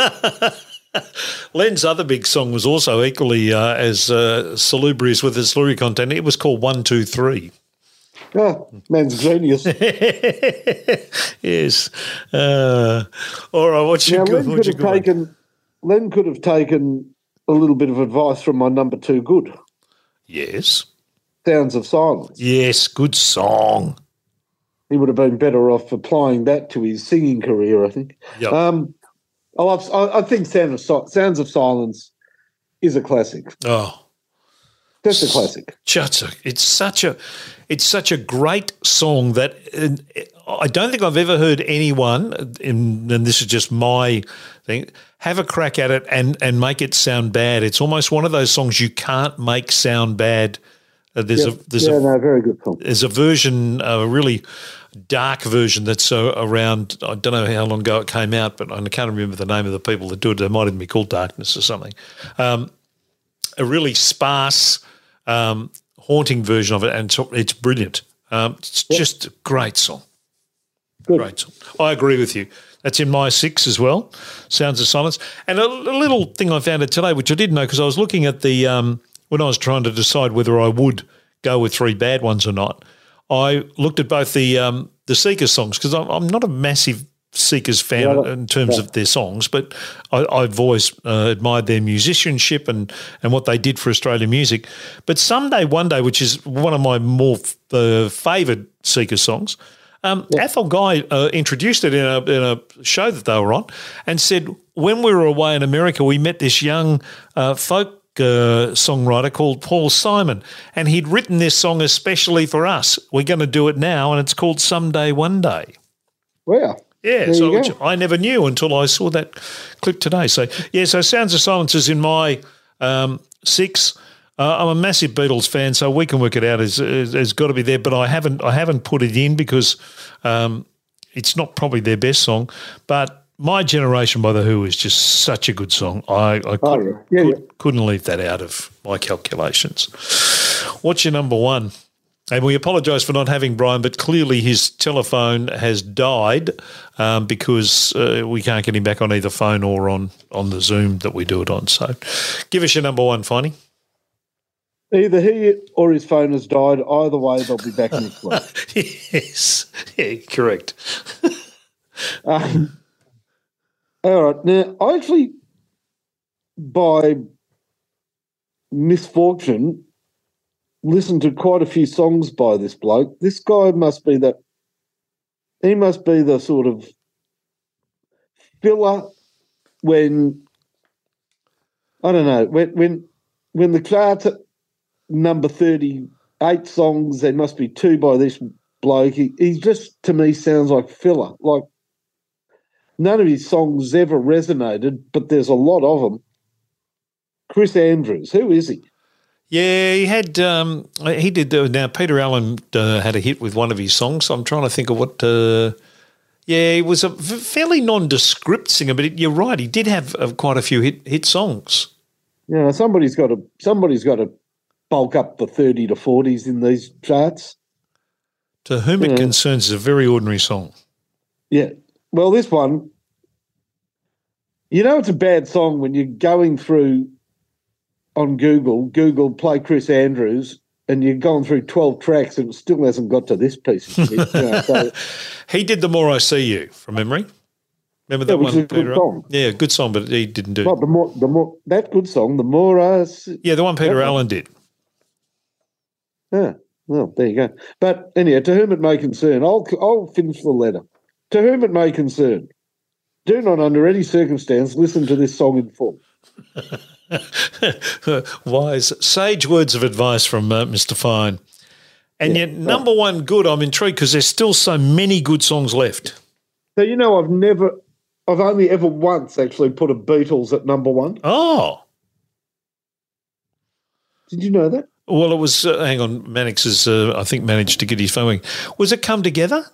(laughs) Len's other big song was also equally uh, as uh, salubrious with its lyric content. It was called One, Two, Three. Oh, man's genius. (laughs) yes. Uh, all right. What's now your good? Len could have one? taken. Len could have taken a little bit of advice from my number two good. Yes. Sounds of Silence. Yes. Good song. He would have been better off applying that to his singing career, I think. Yep. Um, I, I, I think Sound of, Si- Sounds of Silence is a classic. oh. That's a classic. Just a, it's such a it's such a great song that uh, I don't think I've ever heard anyone, and, and this is just my thing, have a crack at it and and make it sound bad. It's almost one of those songs you can't make sound bad. Uh, there's a there's yeah, a no, very good song. there's a version, a really dark version that's uh, around. I don't know how long ago it came out, but I can't remember the name of the people that do it. It might even be called Darkness or something. Um, a really sparse, um, haunting version of it, and it's, it's brilliant. Um, it's just a great song. Good. Great song. I agree with you. That's in my six as well. Sounds of Silence. And a, a little thing I found out today, which I didn't know because I was looking at the um, when I was trying to decide whether I would go with three bad ones or not. I looked at both the um, the Seekers songs because I'm, I'm not a massive Seekers fan Yeah, in terms of their songs, but I, I've always uh, admired their musicianship and, and what they did for Australian music. But someday, one day, which is one of my more f- uh, favoured Seekers songs, um, Athol Guy uh, introduced it in a, in a show that they were on and said, when we were away in America, we met this young uh, folk uh, songwriter called Paul Simon, and he'd written this song especially for us. We're going to do it now, and it's called Someday One Day. Wow. Yeah, so which. I never knew until I saw that clip today. So yeah, so Sounds of Silence is in my um, six. Uh, I'm a massive Beatles fan, so we can work it out. It's got to be there, but I haven't I haven't put it in because um, it's not probably their best song. But My Generation by The Who is just such a good song. I, I Oh, couldn't, yeah. Yeah, could, couldn't leave that out of my calculations. What's your number one? And we apologise for not having Brian, but clearly his telephone has died um, because uh, we can't get him back on either phone or on, on the Zoom that we do it on. So give us your number one, Finey. Either he or his phone has died. Either way, they'll be back next week. (laughs) yes. Yeah, correct. Um, all right. Now, I actually, by misfortune, listened to quite a few songs by this bloke. This guy must be that. He must be the sort of filler when I don't know when when when the charts number thirty eight songs. There must be two by this bloke. He, he just to me sounds like filler. Like none of his songs ever resonated, but there's a lot of them. Chris Andrews, who is he? Yeah, he had. Um, he did. Uh, now Peter Allen uh, had a hit with one of his songs. I'm trying to think of what. Uh, yeah, he was a fairly nondescript singer, but it, you're right. He did have uh, quite a few hit hit songs. Yeah, somebody's got to somebody's got to bulk up the thirty to forties in these charts. To whom it concerns is a very ordinary song. Yeah. Well, this one, you know, it's a bad song when you're going through on Google, Google play Chris Andrews, and you're going through 12 tracks and it still hasn't got to this piece of shit. you know, so, (laughs) He did "The More I See You" from memory. Remember that Yeah, one, a good Peter? song. Yeah, good song, but he didn't do. well, the more, the more, that good song, the more I see. yeah, the one Peter that one. Allen did. Yeah, well, there you go. But anyhow, to whom it may concern, I'll, I'll finish the letter. To whom it may concern, do not under any circumstance listen to this song in full. (laughs) Wise, sage words of advice from uh, Mr. Fine. And yet, number one, good. I'm intrigued because there's still so many good songs left. So you know, I've never, I've only ever once actually put a Beatles at number one. Oh, Did you know that? well, it was. Uh, hang on, Mannix has, uh, I think, managed to get his phone. Was it "Come Together"?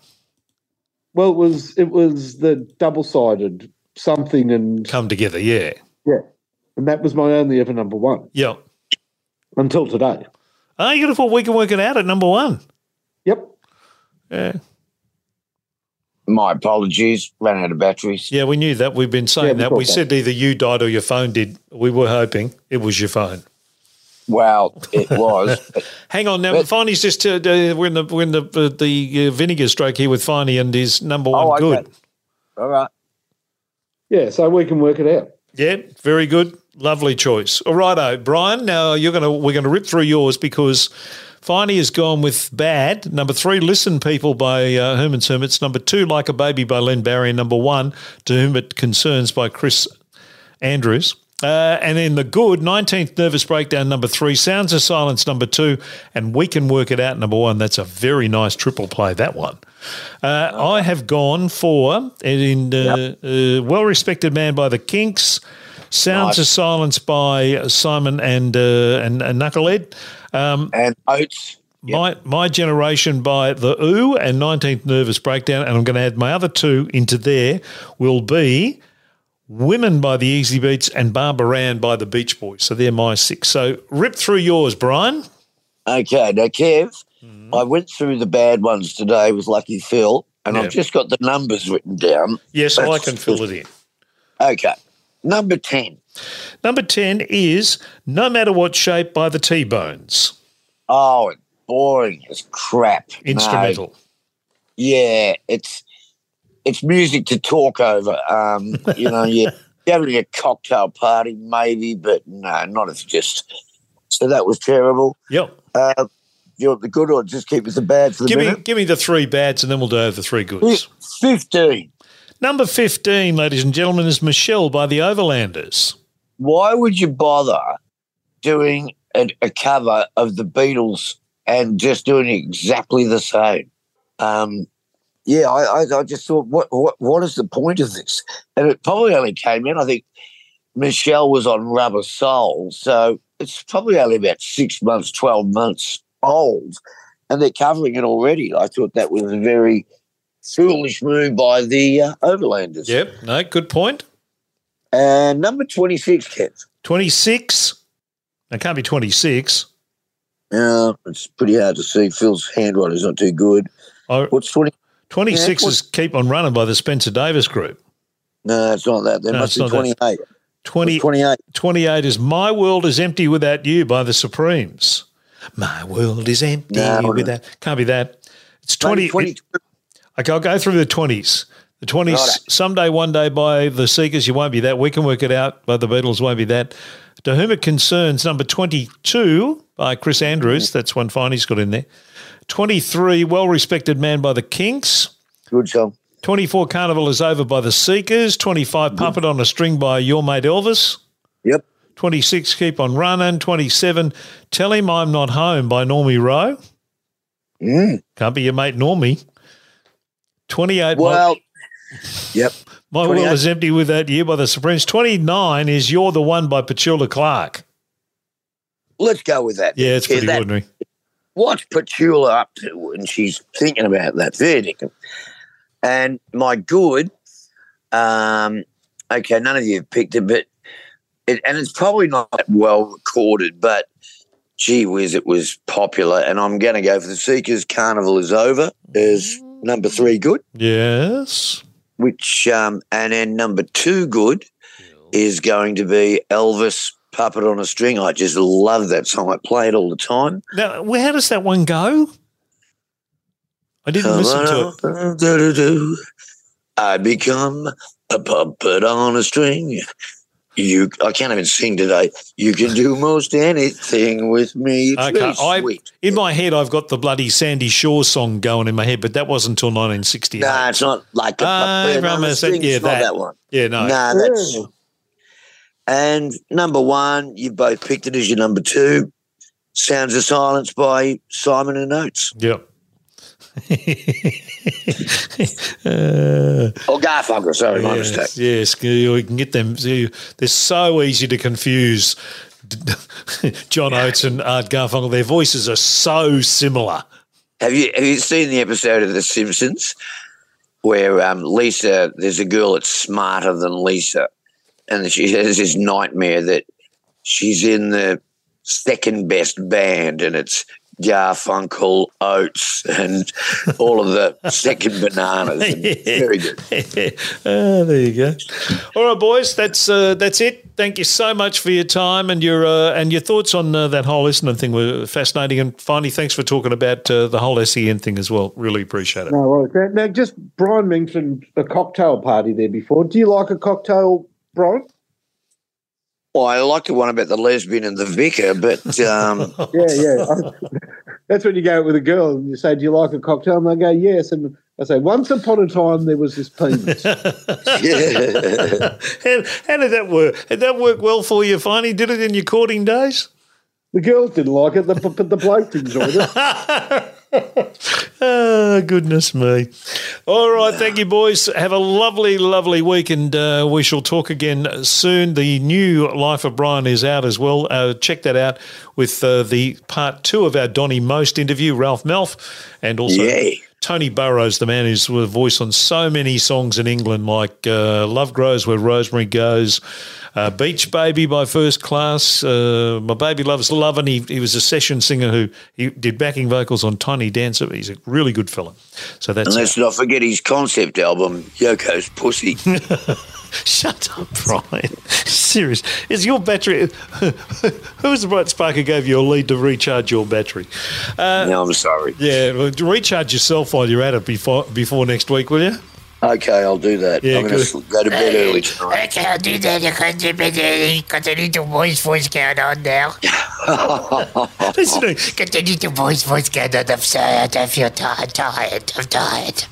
Well, it was it was the double sided something and "Come Together," yeah, yeah, and that was my only ever number one yeah. until today. Oh, you got to thought we can work it out at number one. Yep. Yeah, My apologies. Ran out of batteries. yeah. We knew that. We've been saying Yeah, that. We that. said either you died or your phone did. We were hoping it was your phone. Well, it was. (laughs) Hang on now, But- Finey's just uh, uh, we're in the we're in the uh, the uh, vinegar stroke here with Finey and his number one Oh, okay. good. All right. Yeah, so we can work it out. Yeah, very good. Lovely choice. All righto, Brian. Now you're gonna we're gonna rip through yours because Finey has gone with bad. Number three, Listen People by uh, Herman's Hermits. Number two, Like a Baby by Len Barry. And number one, To Whom It Concerns by Chris Andrews. Uh, and then the good, 19th Nervous Breakdown, number three, Sounds of Silence, number two, and We Can Work It Out, number one. That's a very nice triple play, that one. Uh, I have gone for, in uh, uh, Well Respected Man by the Kinks, Sounds Nice. of Silence by Simon and, uh, and, and Knucklehead. Um, And oats. Yep. my my generation by the Who and 19th Nervous Breakdown, and I'm going to add my other two into there. Will be Women by the Easybeats and Barbara Ann by the Beach Boys. So they're my six. So rip through yours, Brian. Okay, now Kev, Mm-hmm. I went through the bad ones today with Lucky Phil, and Yeah. I've just got the numbers written down. Yes, I can fill it in. Okay, number ten. Number 10 is No Matter What Shape by the T Bones. Oh, it's boring as crap. No. Instrumental. Yeah, it's it's music to talk over. Um, you know, you're (laughs) having a cocktail party, maybe, but no, not if just. So that was terrible. Yep. Uh, you want the good or just keep with the bad for the Give me, give me the three bads and then we'll do the three goods. Fifteen. Number 15, ladies and gentlemen, is Michelle by the Overlanders. why would you bother doing a, a cover of the Beatles and just doing exactly the same? Um, yeah, I, I, I just thought, what, what, what is the point of this? And it probably only came in. I think Michelle was on Rubber Soul, so it's probably only about six months, twelve months old, and they're covering it already. I thought that was a very foolish move by the uh, Overlanders. Yep. No, good point. And number 26, Kev. 26. It can't be 26. Yeah, it's pretty hard to see. Phil's handwriting's not too good. Oh, What's 20? 26 Yeah, is Keep On Running by the Spencer Davis Group. No, it's not that. There No, must be not that. 28. 20, 28. 28 is My World is Empty Without You by the Supremes. My world is empty No, without. Can't be that. It's 20. Maybe 20 Okay, I'll go through the 20s. The 20s, Righto. Someday, One Day by The Seekers, You Won't Be That. We Can Work It Out by The Beatles, Won't Be That. To Whom It Concerns, number 22 by Chris Andrews. Mm. That's one fine he's got in there. 23, Well Respected Man by The Kinks. Good song. 24, Carnival is Over by The Seekers. 25, Puppet on a String by Your Mate Elvis. Yep. 26, Keep On Running. 27, Tell Him I'm Not Home by Normie Rowe. Mm. Can't be your mate Normie. 28, My- Well, yep. (laughs) My World 28. is Empty with That You by the Supremes. 29 is You're the One by Petula Clark. Let's go with that. Yeah, it's pretty that- ordinary. What's Petula up to when she's thinking about that verdict? And my good, um, okay, none of you have picked it, but it, and it's probably not well recorded, but gee whiz, it was popular. And I'm going to go for the Seekers Carnival is Over is number three good, Yes. which, um, and then number two good is going to be Elvis Puppet on a String. I just love that song. I play it all the time. Now, where, how does that one go? I didn't listen to it. I become a puppet on a string. You, I can't even sing today. You can do most anything with me. It's Okay, very I, in my head, I've got the bloody Sandie Shaw song going in my head, but that wasn't until 1968. Nah, it's not like a Ah, puppet on a string. yeah, it's not that. that one. yeah, no. Nah, that's. Yeah. And number one, you've both picked it as your number two. Sounds of Silence by Simon and Oates. Yep. uh, Or Garfunkel, sorry, my yes, mistake. yes, you can get them. They're so easy to confuse. (laughs) John Oates and Art Garfunkel, their voices are so similar. Have you have you seen the episode of The Simpsons where um, Lisa? There's a girl that's smarter than Lisa, and she has this nightmare that she's in the second best band, and it's Garfunkel, Oates, and all of the second bananas. And (laughs) Very good. (laughs) Ah, there you go. All right, boys, that's uh, that's it. Thank you so much for your time and your uh, and your thoughts on uh, that whole Essendon thing were fascinating. And finally, thanks for talking about uh, the whole SEN thing as well. Really appreciate it. No, right. Now, now, just Brian mentioned a cocktail party there before. Do you like a cocktail, Brian? Well, I like the one about the lesbian and the vicar, but (laughs) um, Yeah, yeah. I- that's when you go out with a girl and you say, "Do you like a cocktail?" And they go, "Yes." And I say, "Once upon a time, there was this penis." yeah. (laughs) (laughs) how, how did that work? Did that work well for you, Finally, Did it in your courting days? the girls didn't like it, the- but the blokes enjoyed it. Oh, goodness me. All right. Thank you, boys. Have a lovely, lovely week, and uh, we shall talk again soon. The new Life of Brian is out as well. Uh, check that out with uh, the part two of our Donny Most interview, Ralph Malph, and also. Yeah. Tony Burrows, the man who's a voice on so many songs in England, like uh, Love Grows Where Rosemary Goes, uh, Beach Baby by First Class, uh, My Baby Loves Love, and he, he was a session singer who he did backing vocals on Tiny Dancer. He's a really good fella. So that's And let's not forget his concept album, Yoko's Pussy. (laughs) Shut up, Brian. Serious. Is your battery. Who was the bright spark who gave you a lead to recharge your battery? Uh, no, I'm sorry. yeah, well, recharge yourself while you're at it before before next week, will you? Okay, I'll do that. Yeah, I'm going to go to bed early tonight. Okay, I can't do that. I can't do that. Got a little voice voice going on now. (laughs) Listen, Got a little voice voice going on. I'm tired. I feel tired. Tired. I'm tired.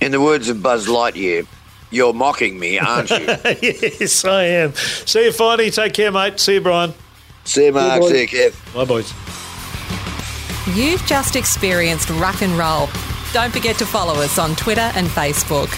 In the words of Buzz Lightyear, you're mocking me, aren't you? (laughs) yes, I am. See you, Finey. Take care, mate. See you, Brian. See you, Mark. See you, Kev. Bye, boys. You've just experienced rock and roll. Don't forget to follow us on Twitter and Facebook.